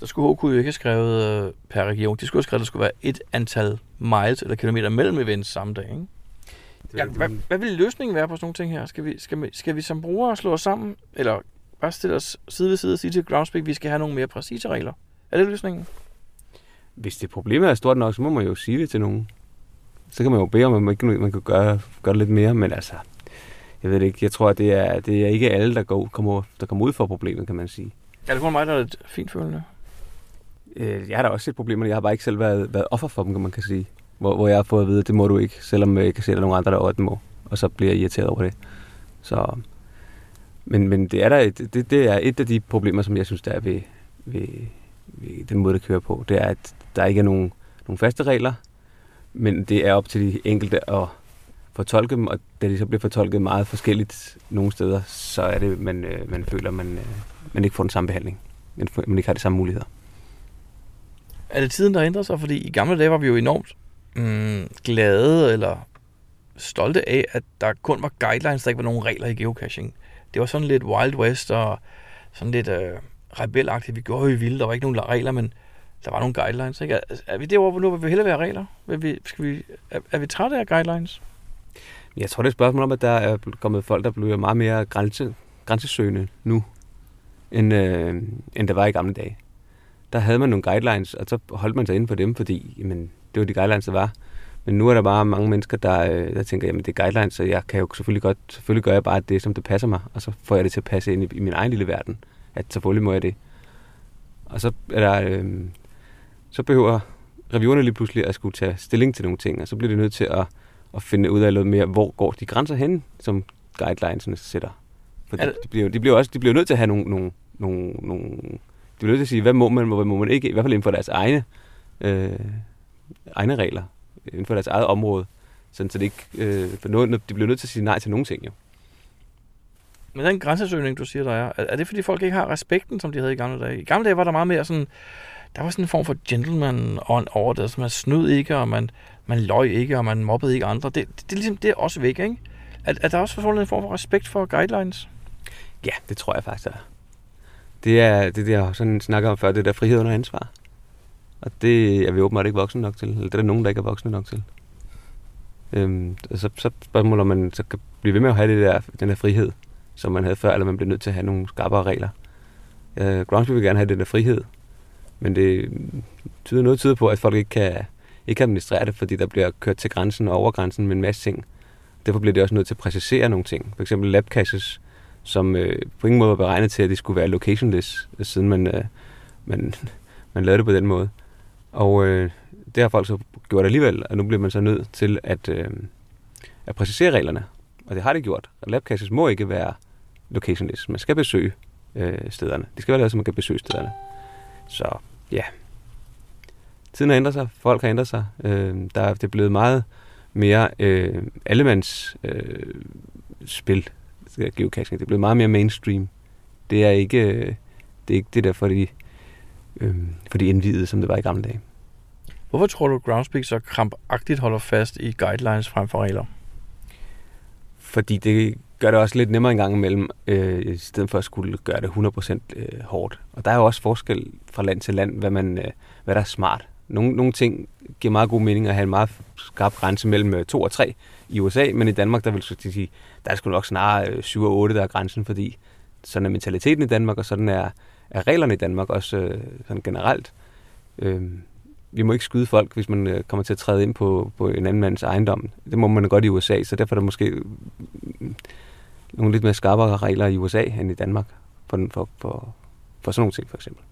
Der skulle HK jo ikke have skrevet øh, per region. De skulle have skrevet, at der skulle være et antal miles eller kilometer mellem events samme dag, ikke? Ja, hvad, hvad vil løsningen være på sådan nogle ting her? Skal vi, skal vi, skal vi som brugere slå os sammen, eller bare stille os side ved side og sige til Groundspeak, at vi skal have nogle mere præcise regler? Er det løsningen? Hvis det problemet er stort nok, så må man jo sige det til nogen. Så kan man jo bede om, at man, ikke, man kan gøre, gøre lidt mere, men altså, jeg ved det ikke. Jeg tror, at det er, det er ikke alle, der, går, kommer, der kommer ud for problemet, kan man sige. Er det kun mig, der er lidt fint følende? Øh, jeg har da også set problemer, jeg har bare ikke selv været, været offer for dem, kan man kan sige. Hvor, hvor jeg har fået at vide, at det må du ikke, selvom øh, jeg kan se, at der er nogle andre, der over, må. Og så bliver jeg irriteret over det. Så, men, men det, er der et, det, det er et af de problemer, som jeg synes, der er ved, ved, ved den måde, det kører på. Det er, at der ikke er nogen, nogen faste regler, men det er op til de enkelte at fortolke dem, og da de så bliver fortolket meget forskelligt nogle steder, så er det, man, øh, man føler, man, øh, man ikke får den samme behandling. Man, man ikke har de samme muligheder. Er det tiden, der ændrer sig? Fordi i gamle dage var vi jo enormt mm, glade eller stolte af, at der kun var guidelines, der ikke var nogen regler i geocaching. Det var sådan lidt Wild West og sådan lidt øh, rebelagtigt. Vi gjorde, jo vildt. Der var ikke nogen regler, men der var nogle guidelines. Ikke? Er, er vi derovre nu, hvor vi hellere være regler? Vil vi, skal vi, er, er vi trætte af guidelines? Jeg tror, det er et spørgsmål om, at der er kommet folk, der bliver meget mere grænse, grænsesøgende nu, end, øh, end der var i gamle dage. Der havde man nogle guidelines, og så holdt man sig inden for dem, fordi jamen, det var de guidelines, der var. Men nu er der bare mange mennesker, der, øh, der tænker, jamen det er guidelines, så jeg kan jo selvfølgelig godt, selvfølgelig gør jeg bare det, som det passer mig, og så får jeg det til at passe ind i, i min egen lille verden. At selvfølgelig må jeg det. Og så er der, øh, så behøver reviewerne lige pludselig at skulle tage stilling til nogle ting, og så bliver det nødt til at, at finde ud af lidt mere, hvor går de grænser hen, som guidelinesene sætter. For de, de, bliver, de, bliver også, de bliver nødt til at have nogle, nogle, nogle, nogle de bliver nødt til at sige, hvad må man, og hvad må man ikke, i hvert fald inden for deres egne, øh, egne regler, inden for deres eget område. Sådan, så det ikke, øh, for noget, de bliver nødt til at sige nej til nogle ting, jo. Men den grænsesøgning, du siger, der er, er det fordi folk ikke har respekten, som de havde i gamle dage? I gamle dage var der meget mere sådan, der var sådan en form for gentleman ånd over det. Altså man snød ikke, og man, man løj ikke, og man mobbede ikke andre. Det, det, det, er ligesom, det er også væk, ikke? Er, er der også forsvundet en form for respekt for guidelines? Ja, det tror jeg faktisk, der er. Det er det, jeg sådan snakker om før, det der frihed under ansvar. Og det er vi åbenbart ikke voksne nok til. Eller det er der nogen, der ikke er voksne nok til. Øhm, og så, så spørgsmålet, om man så kan blive ved med at have det der, den der frihed, som man havde før, eller man bliver nødt til at have nogle skarpere regler. Øh, Groundspeak vil gerne have den der frihed, men det tyder noget tyder på, at folk ikke kan, ikke kan administrere det, fordi der bliver kørt til grænsen og over grænsen med en masse ting. Derfor bliver det også nødt til at præcisere nogle ting. For eksempel labcaches, som øh, på ingen måde var beregnet til, at det skulle være locationless, siden man, øh, man, man lavede det på den måde. Og øh, det har folk så gjort alligevel, og nu bliver man så nødt til at, øh, at præcisere reglerne. Og det har det gjort. Og lab må ikke være locationless. Man skal besøge øh, stederne. Det skal være lavet, så man kan besøge stederne. Så ja, tiden har ændret sig. Folk har ændret sig. Øh, der er, det er blevet meget mere øh, allemands øh, spil, geocaching. Det er blevet meget mere mainstream. Det er ikke, øh, det, er ikke det der for de, øh, for de indvidede, som det var i gamle dage. Hvorfor tror du, Groundspeak så krampagtigt holder fast i guidelines frem for regler? Fordi det gør det også lidt nemmere en gang imellem, øh, i stedet for at skulle gøre det 100% øh, hårdt. Og der er jo også forskel fra land til land, hvad, man, øh, hvad der er smart. Nogle, nogle ting giver meget god mening at have en meget skarp grænse mellem 2 øh, og 3 i USA, men i Danmark, der vil jeg sige, der er sgu nok snarere øh, 7 og 8, der er grænsen, fordi sådan er mentaliteten i Danmark, og sådan er, er reglerne i Danmark også øh, sådan generelt. Øh, vi må ikke skyde folk, hvis man øh, kommer til at træde ind på, på en anden mands ejendom. Det må man godt i USA, så derfor er der måske mm, nogle lidt mere skarpere regler i USA end i Danmark for, for, for, for sådan nogle ting, for eksempel.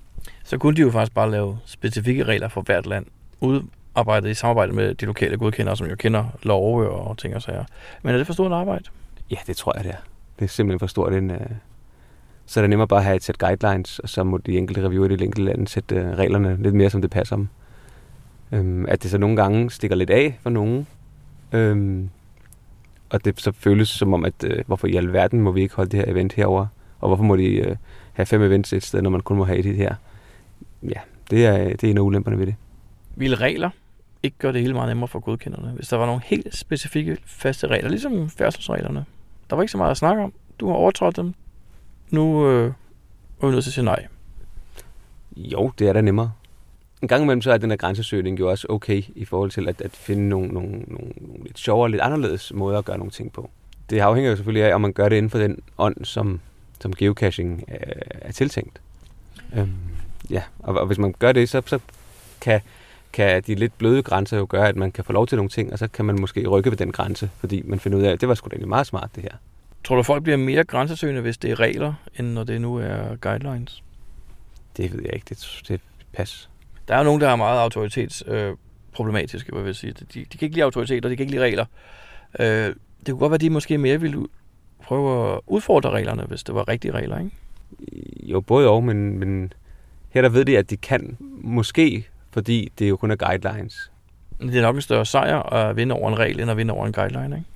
Så kunne de jo faktisk bare lave specifikke regler for hvert land, udarbejdet i samarbejde med de lokale godkendere, som jo kender love og ting og sager. Men er det for stort arbejde? Ja, det tror jeg, det er. Det er simpelthen for stort en... Uh... Så er det nemmere bare at have et sæt guidelines, og så må de enkelte reviewer i de enkelte lande sætte uh, reglerne lidt mere, som det passer dem. Um, at det så nogle gange stikker lidt af for nogen. Um, og det så føles som om, at uh, hvorfor i alverden må vi ikke holde det her event herover og hvorfor må de uh, have fem events et sted, når man kun må have det her. Ja, det er, det er en af ulemperne ved det. Vil regler ikke gøre det hele meget nemmere for godkenderne? Hvis der var nogle helt specifikke faste regler, ligesom færdselsreglerne. Der var ikke så meget at snakke om. Du har overtrådt dem. Nu øh, er vi nødt til at sige nej. Jo, det er da nemmere. En gang imellem så er den her grænsesøgning jo også okay i forhold til at, at finde nogle, nogle, nogle, nogle lidt sjovere, lidt anderledes måder at gøre nogle ting på. Det afhænger jo selvfølgelig af, om man gør det inden for den ånd, som, som geocaching er, er tiltænkt. Øhm, ja, og, og hvis man gør det, så, så kan, kan de lidt bløde grænser jo gøre, at man kan få lov til nogle ting, og så kan man måske rykke ved den grænse, fordi man finder ud af, at det var sgu da egentlig meget smart, det her. Tror du, folk bliver mere grænsesøgende, hvis det er regler, end når det nu er guidelines? Det ved jeg ikke. Det, det pas. Der er jo nogen, der er meget autoritetsproblematiske, øh, vil jeg sige. De, de kan ikke lide autoritet, og de kan ikke lide regler. Øh, det kunne godt være, at de måske mere ville prøve at udfordre reglerne, hvis det var rigtige regler, ikke? Jo, både og, men, men her der ved de, at de kan måske, fordi det jo kun er guidelines. Men det er nok en større sejr at vinde over en regel, end at vinde over en guideline, ikke?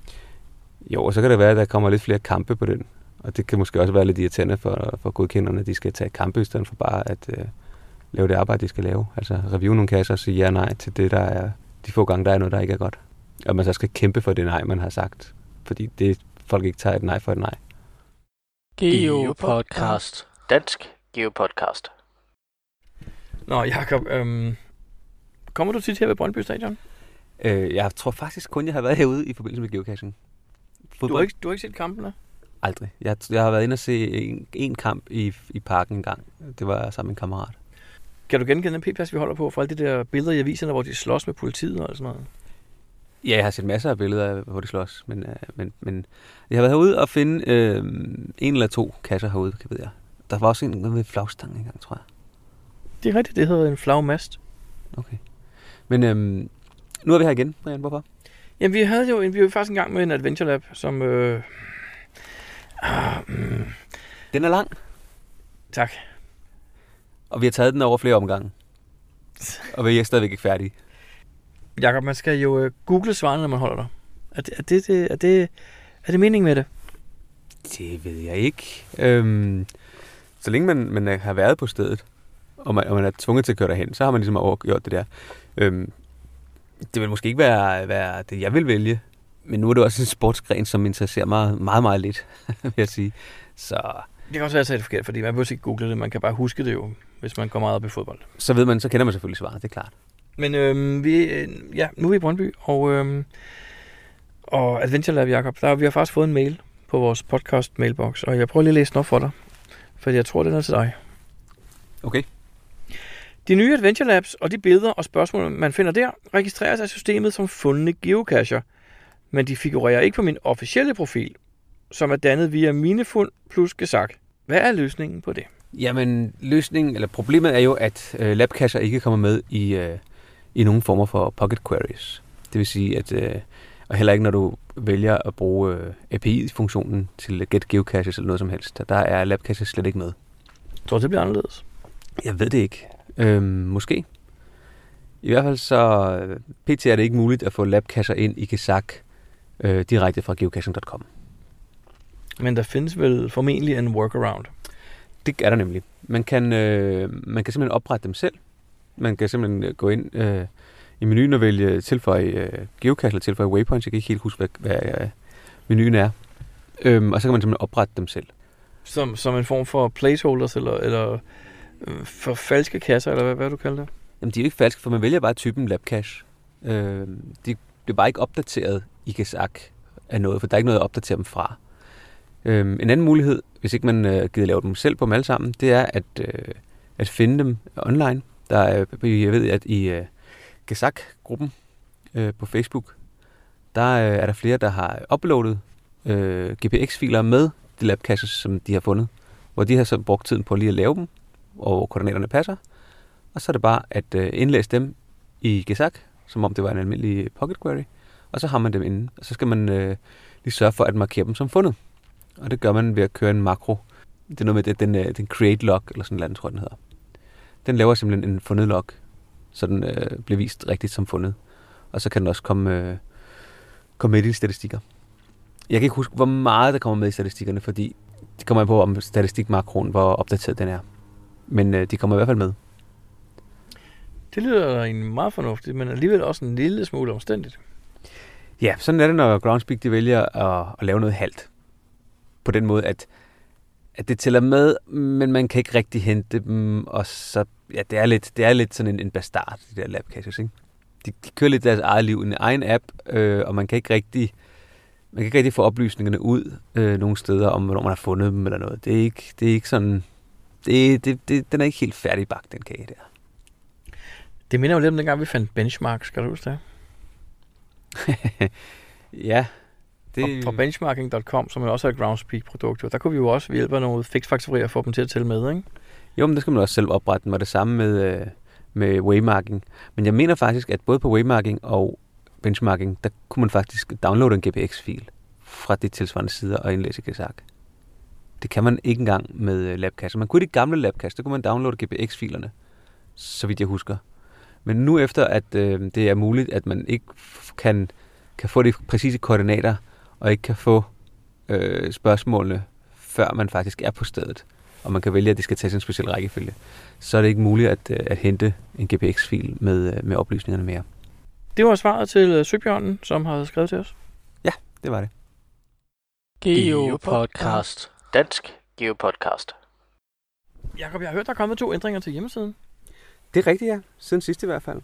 Jo, og så kan det være, at der kommer lidt flere kampe på den. Og det kan måske også være lidt irriterende for, for godkenderne, at de skal tage kampe, i stedet for bare at uh, lave det arbejde, de skal lave. Altså review nogle kasser og sige ja nej til det, der er de få gange, der er noget, der ikke er godt. Og man så skal kæmpe for det nej, man har sagt. Fordi det folk ikke tager et nej for et nej. Geo Podcast. Dansk Geo Podcast. Nå, Jacob, øhm, kommer du tit her ved Brøndby Stadion? Øh, jeg tror faktisk kun, jeg har været herude i forbindelse med geocaching. Du har, ikke, du har ikke set kampene? Aldrig. Jeg, jeg har været inde og se en, en kamp i, i parken en gang. Det var sammen med en kammerat. Kan du genkende den p-plads, vi holder på, fra alle de der billeder i aviserne, hvor de slås med politiet og sådan noget? Ja, jeg har set masser af billeder af, hvor de slås, men, øh, men, men jeg har været herude og finde øh, en eller to kasser herude, kan ved jeg. Der var også en ved flagstangen engang, tror jeg. Det er rigtigt, det hedder en flagmast. Okay. Men øh, nu er vi her igen, Brian. Hvorfor? Jamen, vi havde jo en, vi var faktisk en gang med en Adventure Lab, som... Øh, ah, mm, Den er lang, tak. og vi har taget den over flere omgange. Og vi er stadigvæk ikke færdige. Jakob, man skal jo øh, google svarene, når man holder der. Er det, er det, det, er det, er det meningen med det? Det ved jeg ikke. Øhm, så længe man, man har været på stedet, og man, og man er tvunget til at køre derhen, så har man ligesom overgjort det der. Øhm, det vil måske ikke være, være det, jeg vil vælge. Men nu er det også en sportsgren, som interesserer mig meget, meget lidt, vil jeg sige. Så, Det kan også være, at jeg det forkert, fordi man behøver ikke google det, man kan bare huske det jo, hvis man går meget op i fodbold. så ved man, så kender man selvfølgelig svaret, det er klart. Men øhm, vi, øh, ja, nu er vi i Brøndby, og, øhm, og Adventure Lab, Jacob, der, vi har faktisk fået en mail på vores podcast mailbox, og jeg prøver lige at læse den op for dig, for jeg tror, den er til dig. Okay. De nye Adventure Labs og de billeder og spørgsmål, man finder der, registreres af systemet som fundne geocacher, men de figurerer ikke på min officielle profil, som er dannet via minefund plus gesak. Hvad er løsningen på det? Jamen, løsningen, eller problemet er jo, at øh, labcacher ikke kommer med i, øh, i nogen former for pocket queries. Det vil sige, at øh, og heller ikke når du vælger at bruge øh, API-funktionen til get geocaches eller noget som helst. Der er labcaches slet ikke med. Jeg tror, det bliver anderledes. Jeg ved det ikke. Øhm, måske. I hvert fald så øh, pt. er det ikke muligt at få labcacher ind i Gesak øh, direkte fra geocaching.com. Men der findes vel formentlig en workaround. Det er der nemlig. Man kan, øh, man kan simpelthen oprette dem selv. Man kan simpelthen øh, gå ind øh, i menuen og vælge tilføje øh, geocache eller tilføje waypoints. Jeg kan ikke helt huske, hvad, hvad øh, menuen er. Øhm, og så kan man simpelthen oprette dem selv. Som, som en form for placeholders, eller, eller øh, for falske kasser, eller hvad, hvad du kalder det? Jamen, de er jo ikke falske, for man vælger bare typen labcash. Øh, de bliver bare ikke opdateret i GESAC af noget, for der er ikke noget at opdatere dem fra. Øh, en anden mulighed, hvis ikke man øh, gider lave dem selv på dem alle sammen, det er at, øh, at finde dem online. Der er, jeg ved, at i øh, GESAC-gruppen øh, på Facebook, der øh, er der flere, der har uploadet øh, GPX-filer med de labcaches, som de har fundet. Hvor de har så brugt tiden på lige at lave dem, og hvor koordinaterne passer. Og så er det bare at øh, indlæse dem i Gesak, som om det var en almindelig pocket query. Og så har man dem inde. Og så skal man øh, lige sørge for at markere dem som fundet. Og det gør man ved at køre en makro. Det er noget med det, den, øh, den create log, eller sådan noget, tror jeg, den hedder. Den laver simpelthen en fundet log, så den øh, bliver vist rigtigt som fundet. Og så kan den også komme, øh, komme med i de statistikker. Jeg kan ikke huske, hvor meget der kommer med i statistikkerne, fordi det kommer an på, om statistikmakroen, hvor opdateret den er. Men øh, de kommer i hvert fald med. Det lyder egentlig meget fornuftigt, men alligevel også en lille smule omstændigt. Ja, sådan er det, når Groundspeak de vælger at, at lave noget halvt. På den måde, at, at det tæller med, men man kan ikke rigtig hente dem, og så, ja, det er lidt, det er lidt sådan en, en bastard, de der labcaches, ikke? De, de kører lidt deres eget liv i en egen app, øh, og man kan ikke rigtig, man kan ikke rigtig få oplysningerne ud øh, nogle steder, om hvornår man har fundet dem eller noget. Det er ikke, det er ikke sådan, det, det, det, den er ikke helt færdig bagt, den kage der. Det minder jo lidt om dengang, vi fandt benchmark, skal du huske det? ja. Det... Fra, fra benchmarking.com, som jo også er et Groundspeak-produkt, der kunne vi jo også ved hjælp af noget fixfaktorier få dem til at tælle med, ikke? Jo, men det skal man også selv oprette, og det samme med, øh, med waymarking. Men jeg mener faktisk, at både på waymarking og benchmarking, der kunne man faktisk downloade en GPX-fil fra de tilsvarende sider og indlæse i Gesak. Det kan man ikke engang med øh, labcache. Man kunne i de gamle labcache, der kunne man downloade GPX-filerne, så vidt jeg husker. Men nu efter, at øh, det er muligt, at man ikke kan, kan få de præcise koordinater, og ikke kan få øh, spørgsmålene, før man faktisk er på stedet, og man kan vælge, at det skal tages en speciel rækkefølge, så er det ikke muligt at, øh, at hente en GPX-fil med, øh, med oplysningerne mere. Det var svaret til øh, Søbjørnen, som har skrevet til os. Ja, det var det. Geopodcast. Dansk Geopodcast. Jakob, jeg har hørt, der er kommet to ændringer til hjemmesiden. Det er rigtigt, ja. Siden sidst i hvert fald.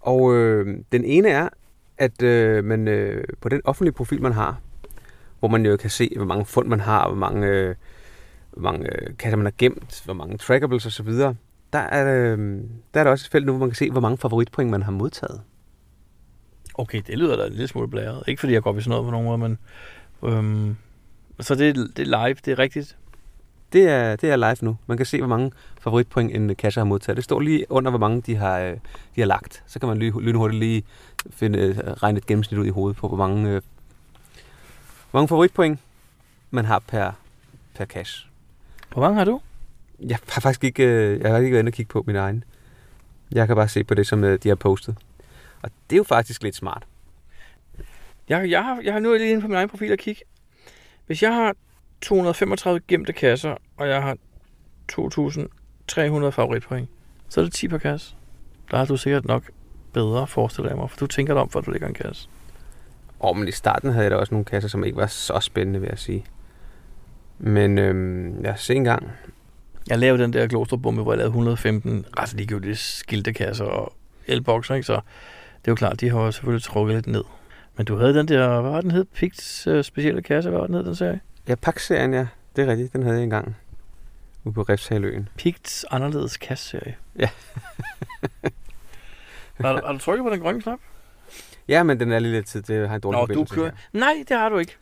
Og øh, den ene er, at øh, man øh, på den offentlige profil, man har, hvor man jo kan se, hvor mange fund man har, hvor mange, øh, hvor mange øh, kasser man har gemt, hvor mange trackables osv., der er, øh, der er der også et felt nu, hvor man kan se, hvor mange favoritpoint man har modtaget. Okay, det lyder da en lille smule blæret. Ikke fordi jeg går op i sådan noget på nogen måde, men... Øhm, så det, det er live, det er rigtigt. Det er, det er live nu. Man kan se, hvor mange favoritpoint en kasse har modtaget. Det står lige under, hvor mange de har, øh, de har lagt. Så kan man lige, lynhurtigt lige finde, øh, regne et gennemsnit ud i hovedet på, hvor mange, øh, hvor mange favoritpoint man har per, per cash. Hvor mange har du? Jeg har faktisk ikke, øh, jeg har ikke været inde og kigge på min egen. Jeg kan bare se på det, som øh, de har postet. Og det er jo faktisk lidt smart. Jeg, jeg, har, jeg har nu lige inde på min egen profil og kigge. Hvis jeg har 235 gemte kasser, og jeg har 2.300 favoritpoint, så er det 10 per kasse. Der har du sikkert nok bedre, forestiller jeg mig, for du tænker dig om, før du lægger en kasse. Og men i starten havde jeg da også nogle kasser, som ikke var så spændende, vil jeg sige. Men øhm, jeg ser engang. Jeg lavede den der Glostrup-bombe, hvor jeg lavede 115 ret ligegyldige skiltekasser og elbokser, ikke? så det er jo klart, de har jo selvfølgelig trukket lidt ned. Men du havde den der, hvad var den hed? Pigts øh, specielle kasse, hvad var den hed, den serie? Ja, Pax-serien, ja. Det er rigtigt. Den havde jeg engang. Ude på Refshaløen. Pigts anderledes kasseserie. Ja. har, du- har du trykket på den grønne knap? Ja, men den er lige lidt tid. Det har en dårlig Nå, du forbindelse kører... her. Nej, det har du ikke.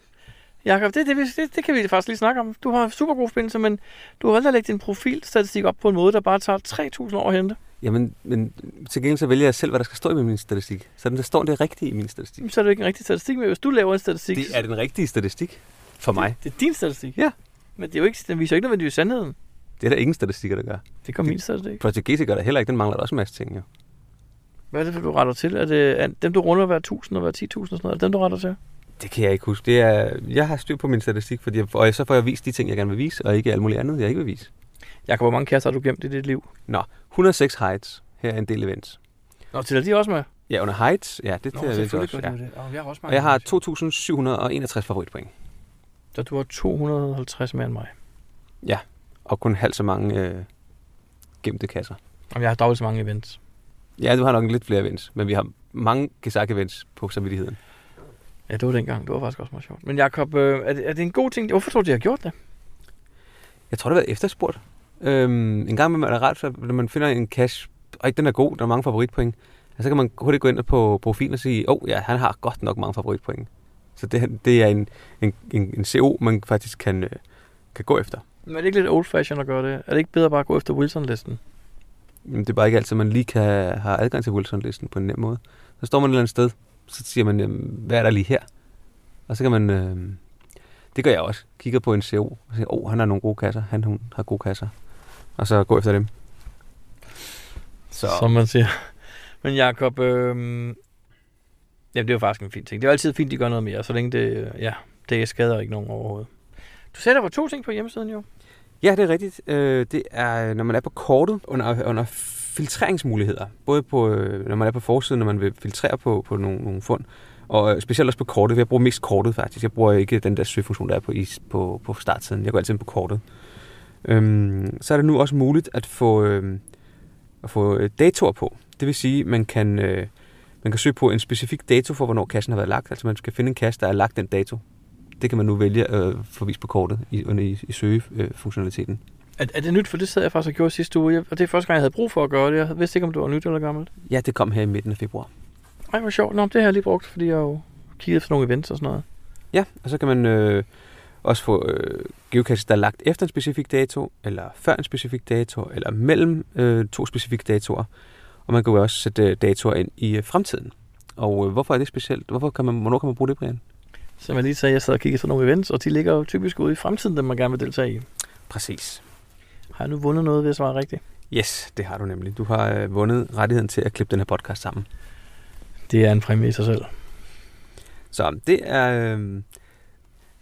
Jakob, det, det, det, det kan vi faktisk lige snakke om. Du har super god forbindelse, men du har valgt at lægge din profilstatistik op på en måde, der bare tager 3.000 år at hente. Jamen, men til gengæld så vælger jeg selv, hvad der skal stå i min statistik. Så der står det rigtige i min statistik. Så er det ikke en rigtig statistik, men hvis du laver en statistik... Det er den rigtige statistik for mig. Det er din statistik. Ja. Men det er jo ikke, den viser jo ikke nødvendigvis sandheden. Det er der ingen statistikker, der gør. Det gør min statistik. GC gør der heller ikke. Den mangler der også en masse ting, jo. Hvad er det, du retter til? Er det dem, du runder hver 1000 og hver 10.000 og sådan noget? Er det dem, du retter til? Det kan jeg ikke huske. Det er, jeg har styr på min statistik, fordi jeg, og så får jeg vist de ting, jeg gerne vil vise, og ikke alt muligt andet, jeg ikke vil vise. Jakob, hvor mange kasser har du gemt i dit liv? Nå, 106 heights. Her er en del events. Nå, tæller de også med? Ja, under heights. Ja, det tæller events også. Ja. det. Og jeg har også Og jeg har 2.761 favoritpoint. Så du har 250 mere end mig. Og kun halvt så mange øh, gemte kasser. Og jeg har dobbelt så mange events. Ja, du har nok lidt flere events, men vi har mange Gesak events på samvittigheden. Ja, det var dengang. Det var faktisk også meget sjovt. Men Jacob, øh, er, det, er det en god ting? Hvorfor tror du, de har gjort det? Jeg tror, det har været efterspurgt. Øhm, en gang med er det ret, så når man finder en cash, og den er god, der er mange favoritpoint, så kan man hurtigt gå ind på profilen og sige, åh oh, ja, han har godt nok mange favoritpoint. Så det, det er en, en, en, en CO, man faktisk kan, øh, kan gå efter. Men er det ikke lidt old fashion at gøre det? Er det ikke bedre bare at gå efter Wilson-listen? Men det er bare ikke altid, man lige kan have adgang til Wilson-listen på en nem måde. Så står man et eller andet sted, så siger man, jamen, hvad er der lige her? Og så kan man, øh, det gør jeg også, kigger på en CO og siger, åh, oh, han har nogle gode kasser, han hun har gode kasser. Og så gå efter dem. Så, Som man siger. Men Jacob, øh, jamen, det er jo faktisk en fin ting. Det er jo altid fint, de gør noget mere, så længe det, ja, det skader ikke nogen overhovedet. Du der var to ting på hjemmesiden jo. Ja, det er rigtigt. Øh, det er, når man er på kortet under, under filtreringsmuligheder. Både på, øh, når man er på forsiden, når man vil filtrere på, på nogle, nogle fund. Og øh, specielt også på kortet. Jeg bruger mest kortet faktisk. Jeg bruger ikke den der søgefunktion, der er på, is, på, på startsiden. Jeg går altid ind på kortet. Øhm, så er det nu også muligt at få, øh, at få øh, datoer på. Det vil sige, man kan, øh, man kan søge på en specifik dato for, hvornår kassen har været lagt. Altså man skal finde en kasse, der er lagt den dato. Det kan man nu vælge at øh, få vist på kortet i, i, i søgefunktionaliteten. Er, er det nyt? For det sad jeg faktisk og gjorde sidste uge. Og det er første gang, jeg havde brug for at gøre det. Jeg vidste ikke, om det var nyt eller gammelt. Ja, det kom her i midten af februar. Ej, hvor sjovt. Nå, det har jeg lige brugt, fordi jeg jo kiggede efter nogle events og sådan noget. Ja, og så kan man øh, også få øh, geocaches, der er lagt efter en specifik dato, eller før en specifik dato, eller mellem øh, to specifikke datoer. Og man kan jo også sætte øh, datoer ind i øh, fremtiden. Og øh, hvorfor er det specielt? Hvorfor kan man, hvornår kan man bruge det, Brian? Som jeg lige sagde, jeg sad og kiggede efter nogle events, og de ligger jo typisk ude i fremtiden, dem man gerne vil deltage i. Præcis. Har jeg nu vundet noget ved at svare rigtigt? Yes, det har du nemlig. Du har øh, vundet rettigheden til at klippe den her podcast sammen. Det er en præmie i sig selv. Så det er... Øh,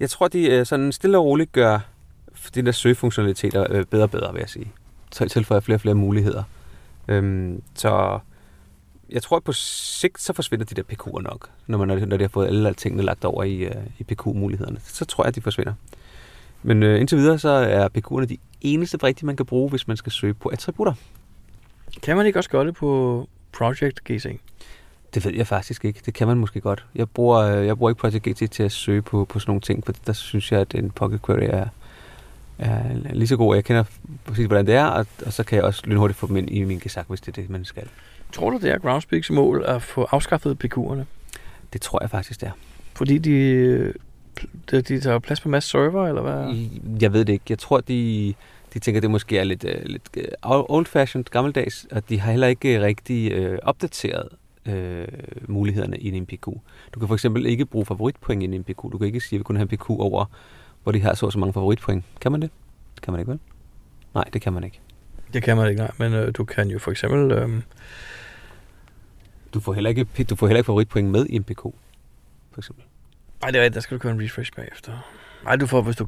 jeg tror, de øh, sådan stille og roligt gør de der søgefunktionaliteter øh, bedre og bedre, vil jeg sige. Så tilføjer flere og flere muligheder. Øhm, så jeg tror, at på sigt, så forsvinder de der PQ'er nok, når, man, når de har fået alle tingene lagt over i, øh, i PQ-mulighederne. Så tror jeg, at de forsvinder. Men øh, indtil videre, så er PQ'erne de eneste rigtige, man kan bruge, hvis man skal søge på attributter. Kan man ikke også gøre det på Project GC? Det ved jeg faktisk ikke. Det kan man måske godt. Jeg bruger, øh, jeg bruger ikke Project GT til at søge på, på sådan nogle ting, for der synes jeg, at en Pocket Query er, er lige så god. Jeg kender præcis, hvordan det er, og, og så kan jeg også lynhurtigt få dem ind i min gesak, hvis det er det, man skal. Tror du, det er Groundspeaks mål at få afskaffet PQ'erne? Det tror jeg faktisk, det er. Fordi de, de, de tager plads på masse server, eller hvad? Jeg ved det ikke. Jeg tror, de, de tænker, det måske er lidt, uh, lidt øh, old-fashioned, gammeldags, og de har heller ikke rigtig uh, opdateret uh, mulighederne i en MPQ. Du kan for eksempel ikke bruge favoritpoint i en MPQ. Du kan ikke sige, at vi kunne have en MPQ over, hvor de har så og så mange favoritpoint. Kan man det? Det kan man ikke, vel? Nej, det kan man ikke. Det kan man ikke, nej. Men øh, du kan jo for eksempel... Øh, Du får heller ikke, du får heller ikke favoritpoint med i MPQ, for eksempel. nej, det er rigtigt, der skal du køre en refresh bagefter. Nej, du får, hvis du...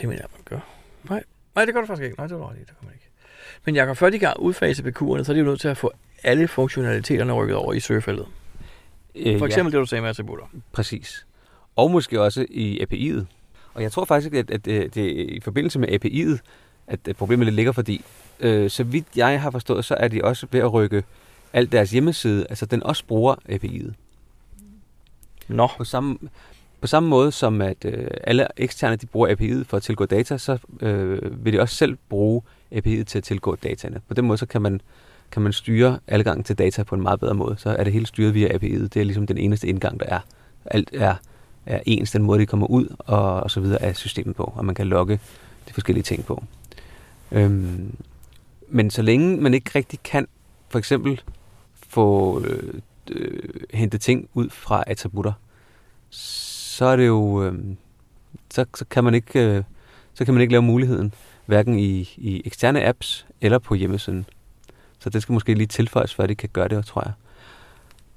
Det mener jeg, man gør. Nej, nej det gør du faktisk ikke. Nej, det var ret i, det kan man ikke. Men Jacob, før de kan udfase PQ'erne, så er de jo nødt til at få alle funktionaliteterne rykket over i søgefeltet. Øh, For eksempel det, du sagde med attributter. Præcis. Og måske også i API'et. Og jeg tror faktisk, at, at, at det i forbindelse med API'et, at at problemet lidt ligger, fordi øh, så vidt jeg har forstået, så er de også ved at rykke alt deres hjemmeside, altså den også bruger API'et. Nå, På samme, på samme måde som at øh, alle eksterne de bruger API'et for at tilgå data, så øh, vil de også selv bruge API'et til at tilgå dataene. På den måde så kan man, kan man styre adgangen til data på en meget bedre måde. Så er det hele styret via API'et. Det er ligesom den eneste indgang, der er. Alt er, er ens, den måde, de kommer ud og, og så videre af systemet på, og man kan logge de forskellige ting på. Øhm, men så længe man ikke rigtig kan for eksempel få øh, øh, hente ting ud fra attributter, så er det jo øh, så, så kan man ikke øh, så kan man ikke lave muligheden hverken i, i eksterne apps eller på hjemmesiden. Så det skal måske lige tilføjes, før de kan gøre det, tror jeg.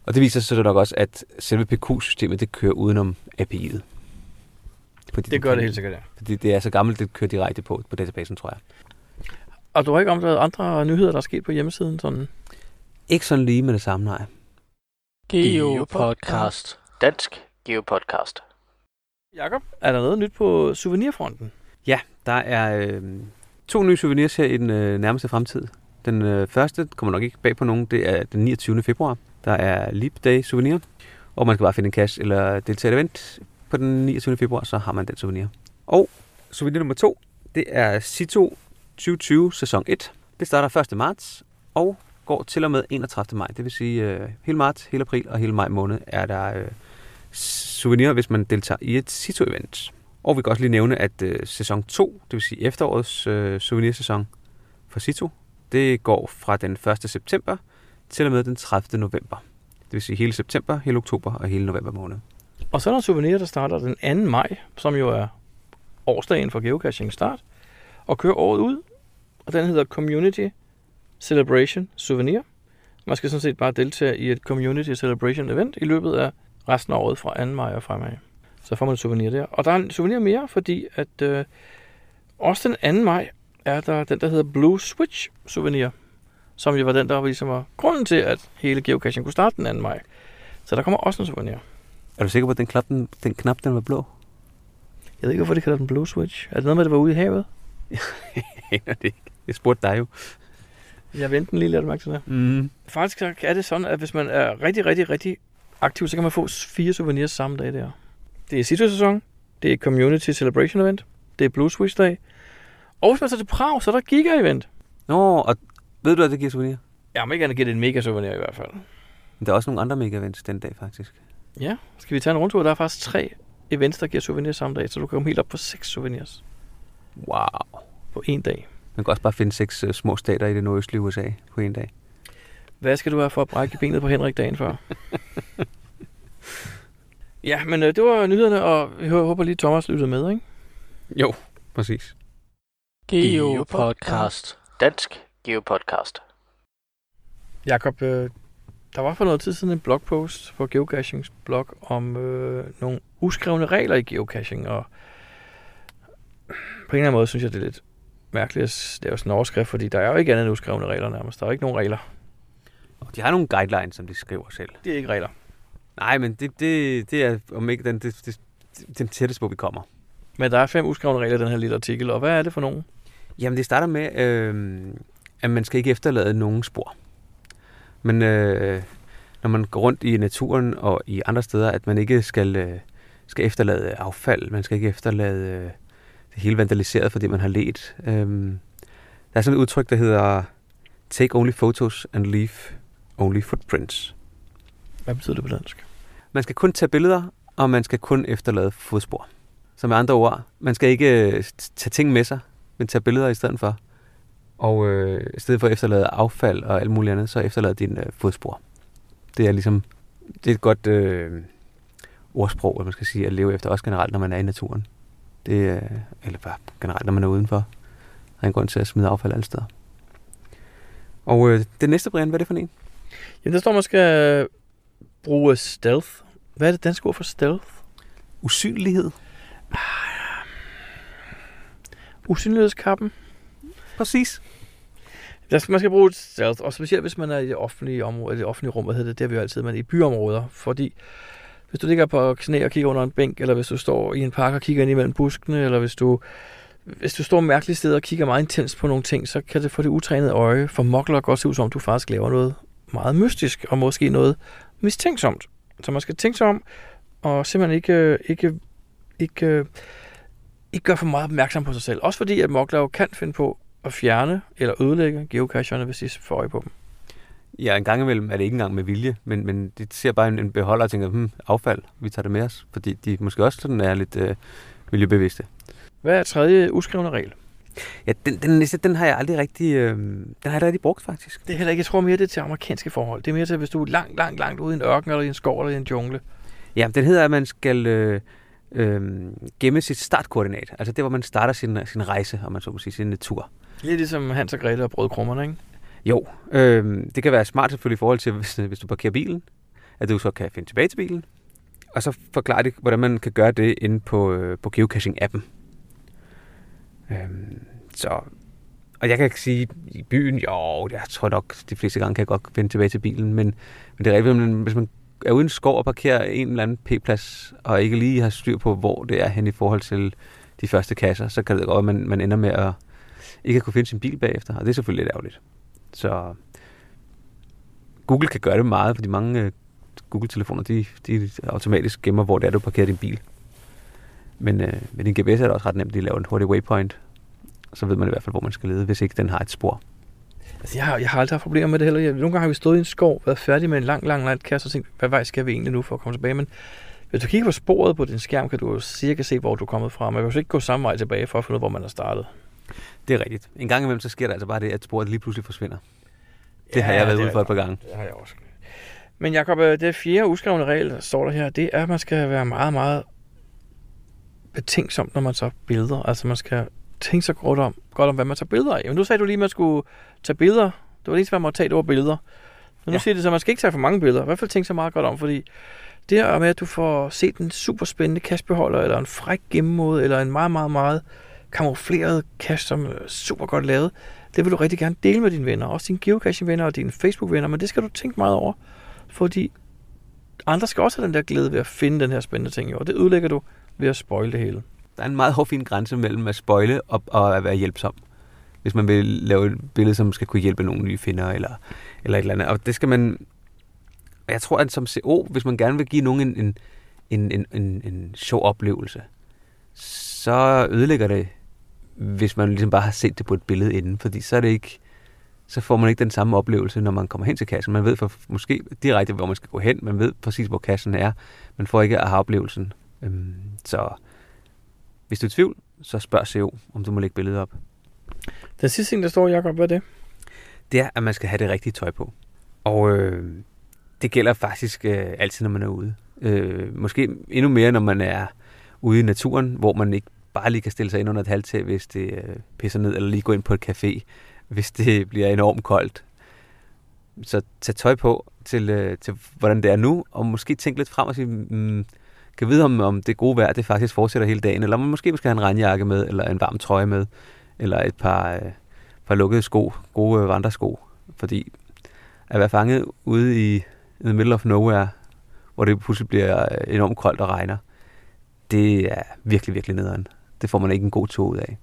Og det viser sig så nok også, at selve PQ-systemet, det kører udenom API'et. Fordi det gør det helt sikkert, ja. Fordi det er så gammelt, det kører direkte på, på databasen, tror jeg. Og du har ikke omtaget andre nyheder, der er sket på hjemmesiden? Sådan. Ikke sådan lige med det samme, nej. Geopodcast. Dansk Geopodcast. Jakob, er der noget nyt på souvenirfronten? Ja, der er øh, to nye souvenirs her i den øh, nærmeste fremtid. Den øh, første kommer nok ikke bag på nogen. Det er den 29. februar. Der er Leap Day souvenir. Og man skal bare finde en cash eller deltage i et event på den 29. februar, så har man den souvenir. Og souvenir nummer to, det er Cito 2020 sæson 1. Det starter 1. marts og går til og med 31. maj. Det vil sige øh, hele marts, hele april og hele maj måned er der øh, souvenir, hvis man deltager i et Cito-event. Og vi kan også lige nævne, at øh, sæson 2, det vil sige efterårets øh, souvenirsæson for Cito, det går fra den 1. september til og med den 30. november. Det vil sige hele september, hele oktober og hele november måned. Og så er der souvenir, der starter den 2. maj, som jo er årsdagen for geocaching start, og kører året ud. Og den hedder Community Celebration Souvenir. Man skal sådan set bare deltage i et Community Celebration event i løbet af resten af året fra 2. maj og fremad. Så får man et souvenir der. Og der er en souvenir mere, fordi at øh, også den 2. maj er der den, der hedder Blue Switch Souvenir, som jo var den, der var ligesom var grunden til, at hele geocaching kunne starte den 2. maj. Så der kommer også en souvenir. Er du sikker på, at den knap, den, den, knap, den var blå? Jeg ved ikke, hvorfor det kalder den Blue Switch. Er det noget med, at det var ude i havet? Jeg det ikke. Jeg spurgte dig jo. Jeg venter lige lidt mærke til det. Mm. Faktisk er det sådan, at hvis man er rigtig, rigtig, rigtig aktiv, så kan man få fire souvenirs samme dag der. Det er Cito-sæson, det er Community Celebration Event, det er Blue Switch Day, og hvis man tager til Prag, så er der Giga-event. Nå, og ved du, at det giver souvenir? Jeg må ikke gerne give det en mega souvenir i hvert fald. Men der er også nogle andre mega events den dag, faktisk. Ja, skal vi tage en rundtur? Der er faktisk tre events, der giver souvenirs samme dag, så du kan komme helt op på seks souvenirs Wow. på en dag. Man kan også bare finde seks uh, små stater i det nordøstlige USA på en dag. Hvad skal du have for at brække benet på Henrik dagen før? ja, men øh, det var nyhederne, og jeg håber lige, Thomas lyttede med, ikke? Jo, præcis. Geopodcast. Dansk Geopodcast. Jakob, øh, der var for noget tid siden en blogpost på Geocachings blog om øh, nogle uskrevne regler i geocaching, og på en eller anden måde synes jeg, det er lidt mærkeligt at lave sådan en overskrift, fordi der er jo ikke andet end uskrevne regler nærmest. Der er jo ikke nogen regler. Og de har nogle guidelines, som de skriver selv. Det er ikke regler. Nej, men det, det, det er om ikke den, det, det, den tætteste, hvor vi kommer. Men der er fem uskrevne regler i den her lille artikel, og hvad er det for nogen? Jamen, det starter med, øh, at man skal ikke efterlade nogen spor. Men øh, når man går rundt i naturen og i andre steder, at man ikke skal, øh, skal efterlade affald, man skal ikke efterlade øh, det hele vandaliseret, fordi man har let. Øh, der er sådan et udtryk, der hedder Take only photos and leave only footprints. Hvad betyder det på dansk? Man skal kun tage billeder, og man skal kun efterlade fodspor. Så med andre ord, man skal ikke øh, tage ting med sig, men tage billeder i stedet for. Og øh, i stedet for at efterlade affald og alt muligt andet, så efterlade din øh, fodspor. Det er ligesom, det er et godt øh, ordsprog, at man skal sige, at leve efter, også generelt, når man er i naturen. Det, øh, eller bare generelt, når man er udenfor. Der er en grund til at smide affald alle steder. Og øh, det næste, Brian, hvad er det for en? Jamen, der står, man skal bruge stealth. Hvad er det danske ord for stealth? Usynlighed. Usynlighedskappen. Præcis. Der skal, man skal bruge stealth, og specielt hvis man er i det offentlige område, det offentlige rum, hvad hedder det, det er vi jo altid, men i byområder, fordi hvis du ligger på knæ og kigger under en bænk, eller hvis du står i en park og kigger ind imellem buskene, eller hvis du, hvis du står mærkeligt sted og kigger meget intens på nogle ting, så kan det få det utrænede øje for mokler godt se ud, som om du faktisk laver noget meget mystisk, og måske noget mistænksomt. Så man skal tænke sig om, og simpelthen ikke, ikke, ikke, ikke gøre for meget opmærksom på sig selv. Også fordi, at mokler jo kan finde på at fjerne eller ødelægge geocacherne, hvis de får øje på dem. Ja, en gang imellem er det ikke engang med vilje, men, men de ser bare en, en beholder og tænker, hmm, affald, vi tager det med os, fordi de måske også sådan er lidt øh, miljøbevidste. Hvad er tredje uskrevne regel? Ja, den, den næste, den har jeg aldrig rigtig, øh, den har jeg aldrig brugt, faktisk. Det er heller ikke, jeg tror mere, det er til amerikanske forhold. Det er mere til, hvis du er langt, langt, langt ude i en ørken, eller i en skov, eller i en jungle. Ja, den hedder, at man skal øh, øh, gemme sit startkoordinat. Altså det, hvor man starter sin, sin rejse, om man så må sige, sin tur. Lidt ligesom Hans og Grete og brødkrummerne, ikke? Jo, øh, det kan være smart selvfølgelig i forhold til, hvis, hvis du parkerer bilen, at du så kan finde tilbage til bilen. Og så forklare det, hvordan man kan gøre det inde på, øh, på geocaching-appen. Øh, så, og jeg kan ikke sige, i byen, jo, jeg tror nok, de fleste gange kan jeg godt finde tilbage til bilen, men, men det er rigtigt, hvis man er uden skov og parkerer en eller anden p-plads, og ikke lige har styr på, hvor det er hen i forhold til de første kasser, så kan det godt at man, man ender med at ikke at kunne finde sin bil bagefter, og det er selvfølgelig lidt ærgerligt. Så Google kan gøre det meget, fordi mange øh, Google-telefoner, de, de automatisk gemmer, hvor det er, du parkerer din bil. Men øh, med din GPS er det også ret nemt, at lave en hurtig waypoint. Så ved man i hvert fald, hvor man skal lede, hvis ikke den har et spor. Altså, jeg, har, jeg har aldrig haft problemer med det heller. Jeg, nogle gange har vi stået i en skov, været færdige med en lang, lang, lang kasse og tænkt, hvad vej skal vi egentlig nu for at komme tilbage? Men hvis du kigger på sporet på din skærm, kan du jo cirka se, hvor du er kommet fra. Man kan jo ikke gå samme vej tilbage for at finde ud hvor man har startet. Det er rigtigt. En gang imellem, så sker der altså bare det, at sporet lige pludselig forsvinder. Det ja, har jeg været ude for et par gange. Det har jeg også. Men Jacob, øh, det fjerde uskrevne regel, der står der her, det er, at man skal være meget, meget betænksom, når man tager billeder. Altså man skal tænke sig godt om, godt om hvad man tager billeder af. Men nu sagde du lige, at man skulle tage billeder. Det var lige, hvad man måtte tage, var billeder. Men nu ja. siger det så, at man skal ikke tage for mange billeder. I hvert fald tænke sig meget godt om, fordi det her med, at du får set en super spændende kastbeholder, eller en fræk gennemmåde, eller en meget, meget, meget kamufleret cache, som er super godt lavet, det vil du rigtig gerne dele med dine venner. Også dine geocaching-venner og dine Facebook-venner, men det skal du tænke meget over, fordi andre skal også have den der glæde ved at finde den her spændende ting, og det ødelægger du ved at spoile det hele. Der er en meget hård fin grænse mellem at spoile og, og at være hjælpsom. Hvis man vil lave et billede, som skal kunne hjælpe nogle nye finder eller, eller et eller andet. Og det skal man... Jeg tror, at som CO, hvis man gerne vil give nogen en, en, en, en, en, en sjov oplevelse, så ødelægger det, hvis man ligesom bare har set det på et billede inden, fordi så er det ikke, så får man ikke den samme oplevelse, når man kommer hen til kassen. Man ved for, måske direkte, hvor man skal gå hen, man ved præcis, hvor kassen er, man får ikke aha-oplevelsen. Øhm, så hvis du er i tvivl, så spørg CO, om du må lægge billedet op. Den sidste ting, der står, Jacob, hvad er det? Det er, at man skal have det rigtige tøj på. Og øh, det gælder faktisk øh, altid, når man er ude. Øh, måske endnu mere, når man er ude i naturen, hvor man ikke bare lige kan stille sig ind under et halvtag, hvis det øh, pisser ned, eller lige gå ind på et café, hvis det bliver enormt koldt. Så tag tøj på til, øh, til hvordan det er nu, og måske tænk lidt frem og sige, mm, kan vide, om, om det gode vejr det faktisk fortsætter hele dagen, eller man måske skal have en regnjakke med, eller en varm trøje med, eller et par, øh, par lukkede sko, gode øh, vandresko. Fordi at være fanget ude i in the middle of nowhere, hvor det pludselig bliver øh, enormt koldt og regner, det er virkelig, virkelig nederen. Det får man ikke en god tur ud af.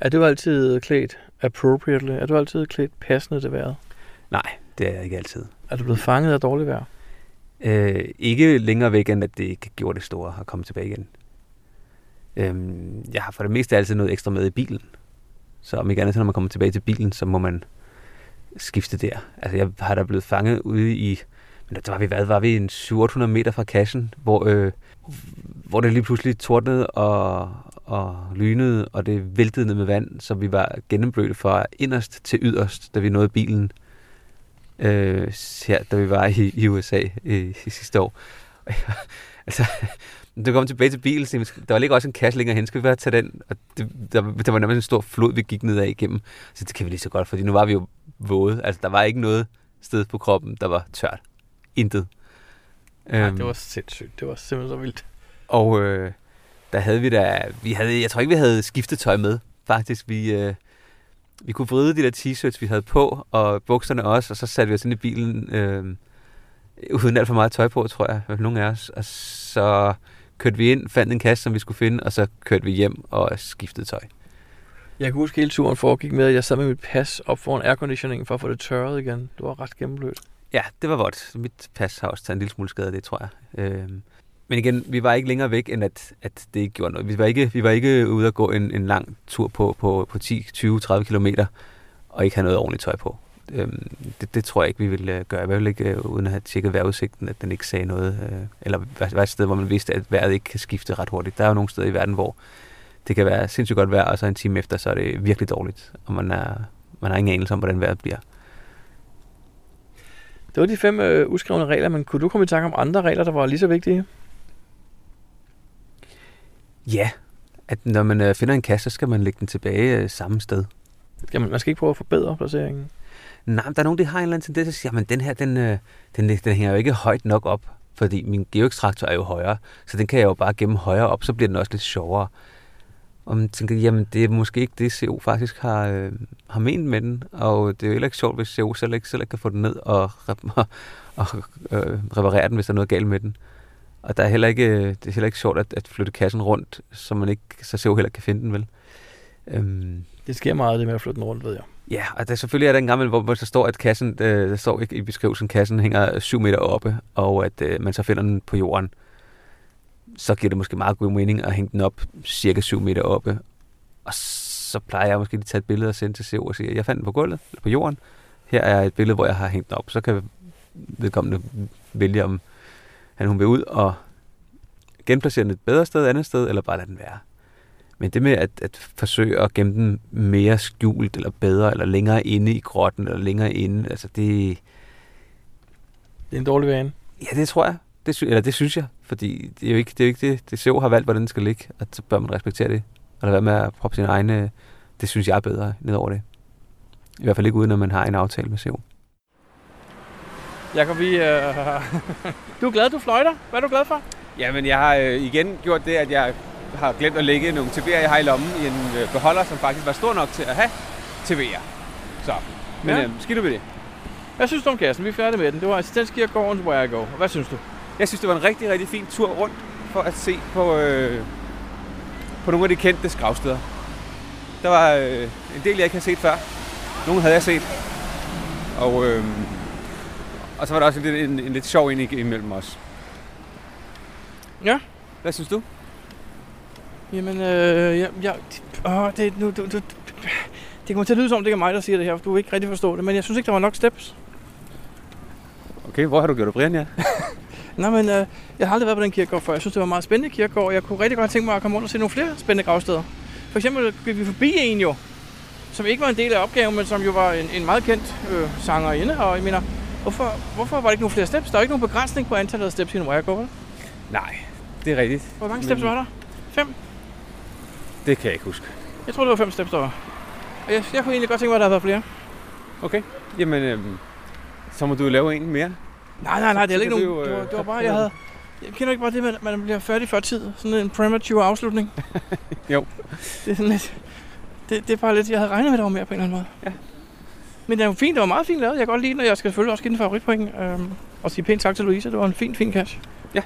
Er du altid klædt appropriately? Er du altid klædt passende til vejret? Nej, det er jeg ikke altid. Er du blevet fanget af dårligt vejr? Øh, ikke længere væk, end at det ikke gjorde det store at komme tilbage igen. Øh, jeg har for det meste altid noget ekstra med i bilen. Så om ikke andet, når man kommer tilbage til bilen, så må man skifte der. Altså, jeg har da blevet fanget ude i... Men der var vi, hvad var vi, en 700 meter fra kassen, hvor, øh, hvor det lige pludselig tordnede og, og lynede, og det væltede ned med vand, så vi var gennemblødte fra inderst til yderst, da vi nåede bilen øh, her, da vi var i, i USA øh, i sidste år. altså, da kom tilbage til bilen, der var ligger også en kasse længere hen, skal vi bare tage den? Og det, der, der var nærmest en stor flod, vi gik ned af igennem. Så det kan vi lige så godt, fordi nu var vi jo våde. Altså, der var ikke noget sted på kroppen, der var tørt. Intet. Nej, øhm, det var sindssygt. Det var simpelthen så vildt. Og øh, der havde vi da... Vi havde, jeg tror ikke, vi havde skiftet tøj med, faktisk. Vi, øh, vi kunne vride de der t-shirts, vi havde på, og bukserne også, og så satte vi os ind i bilen, øh, uden alt for meget tøj på, tror jeg, nogle af os. Og så kørte vi ind, fandt en kasse, som vi skulle finde, og så kørte vi hjem og skiftede tøj. Jeg kan huske hele turen foregik med, at jeg sad med mit pas op foran airconditioningen for at få det tørret igen. Det var ret gennemblødt. Ja, det var vådt. Mit pas har også taget en lille smule skade det, tror jeg. Øh, men igen, vi var ikke længere væk, end at, at det ikke gjorde noget. Vi var ikke, vi var ikke ude at gå en, en lang tur på, på, på 10, 20, 30 kilometer, og ikke have noget ordentligt tøj på. Øhm, det, det tror jeg ikke, vi ville øh, gøre. I hvert fald ikke øh, uden at have tjekket vejrudsigten, at den ikke sagde noget. Øh, eller var et sted, hvor man vidste, at vejret ikke kan skifte ret hurtigt. Der er jo nogle steder i verden, hvor det kan være sindssygt godt vejr, og så en time efter, så er det virkelig dårligt, og man, er, man har ingen anelse om, hvordan vejret bliver. Det var de fem øh, uskrevne regler, men kunne du komme i tanke om andre regler, der var lige så vigtige? Ja, at når man øh, finder en kasse, så skal man lægge den tilbage øh, samme sted. Skal man, skal ikke prøve at forbedre placeringen? Nej, der er nogen, der har en eller anden tendens til at sige, at den her, den, øh, den, den hænger jo ikke højt nok op, fordi min geoextraktor er jo højere, så den kan jeg jo bare gemme højere op, så bliver den også lidt sjovere. Og man tænker, jamen det er måske ikke det, CO faktisk har, øh, har ment med den, og det er jo heller ikke sjovt, hvis CO selv ikke, selv ikke kan få den ned og, og, og øh, reparere den, hvis der er noget galt med den. Og der er heller ikke, det er heller ikke sjovt at, at flytte kassen rundt, så man ikke så CO heller kan finde den, vel? Øhm, det sker meget, det med at flytte den rundt, ved jeg. Ja, og der selvfølgelig er der en gammel, hvor, der står, at kassen, øh, der står ikke i beskrivelsen, kassen hænger 7 meter oppe, og at øh, man så finder den på jorden. Så giver det måske meget god mening at hænge den op cirka 7 meter oppe. Og så plejer jeg måske lige at tage et billede og sende til CO og sige, at jeg fandt den på gulvet, eller på jorden. Her er et billede, hvor jeg har hængt den op. Så kan vedkommende vælge, om han hun vil ud og genplacere den et bedre sted, et andet sted, eller bare lade den være. Men det med at, at forsøge at gemme den mere skjult, eller bedre, eller længere inde i grotten, eller længere inde, altså det... Det er en dårlig vane. Ja, det tror jeg. Det, eller det synes jeg, fordi det er jo ikke det, er jo ikke det, det SEO har valgt, hvordan den skal ligge, og så bør man respektere det. Og lade være med at proppe sine egne, det synes jeg er bedre ned over det. I hvert fald ikke uden, at man har en aftale med SEO. Jakob, vi, øh, du er glad, du fløjter. Hvad er du glad for? Jamen, jeg har øh, igen gjort det, at jeg har glemt at lægge nogle TV'er, jeg har i lommen i en øh, beholder, som faktisk var stor nok til at have TV'er. Så, men ja. øh, skidt med det. Hvad synes du om kassen? Vi er færdige med den. Det var Assistentskirkegården Where I Go. Hvad synes du? Jeg synes, det var en rigtig, rigtig fin tur rundt for at se på, øh, på nogle af de kendte gravsteder. Der var øh, en del, jeg ikke havde set før. Nogle havde jeg set. Og øh, og så var der også en, en, en, lidt sjov ind imellem os. Ja. Hvad synes du? Jamen, øh, ja, ja, åh, det, nu, du, du, det kommer til at lyde som, det ikke er mig, der siger det her, for du vil ikke rigtig forstå det, men jeg synes ikke, der var nok steps. Okay, hvor har du gjort det, Brian, ja? Nej, men øh, jeg har aldrig været på den kirkegård før. Jeg synes, det var en meget spændende kirkegård, og jeg kunne rigtig godt tænke mig at komme rundt og se nogle flere spændende gravsteder. For eksempel gik vi forbi en jo, som ikke var en del af opgaven, men som jo var en, en meget kendt øh, sangerinde, og jeg mener, Hvorfor, hvorfor var der ikke nogen flere steps? Der er ikke nogen begrænsning på antallet af steps i en vel? Nej, det er rigtigt. Hvor mange steps Men... var der? Fem? Det kan jeg ikke huske. Jeg tror, det var fem steps, der var. Og jeg, jeg kunne egentlig godt tænke mig, at der havde været flere. Okay. Jamen, øhm, så må du lave en mere. Nej, nej, nej, det er ikke nogen. Det var, det var bare, jeg havde... Jeg kender ikke bare det, at man bliver færdig før tid. Sådan en premature afslutning. jo. Det er sådan lidt... Det, det er bare lidt... Jeg havde regnet med, at der var mere på en eller anden måde. Ja. Men det var fint, det var meget fint lavet. Jeg kan godt lide den, og jeg skal selvfølgelig også give den favoritpoint. Øhm, og sige pænt tak til Louise. Det var en fin, fin cash. Ja.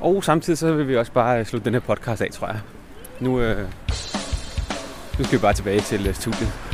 Og samtidig så vil vi også bare øh, slutte den her podcast af, tror jeg. Nu, øh, Nu skal vi bare tilbage til øh, studiet.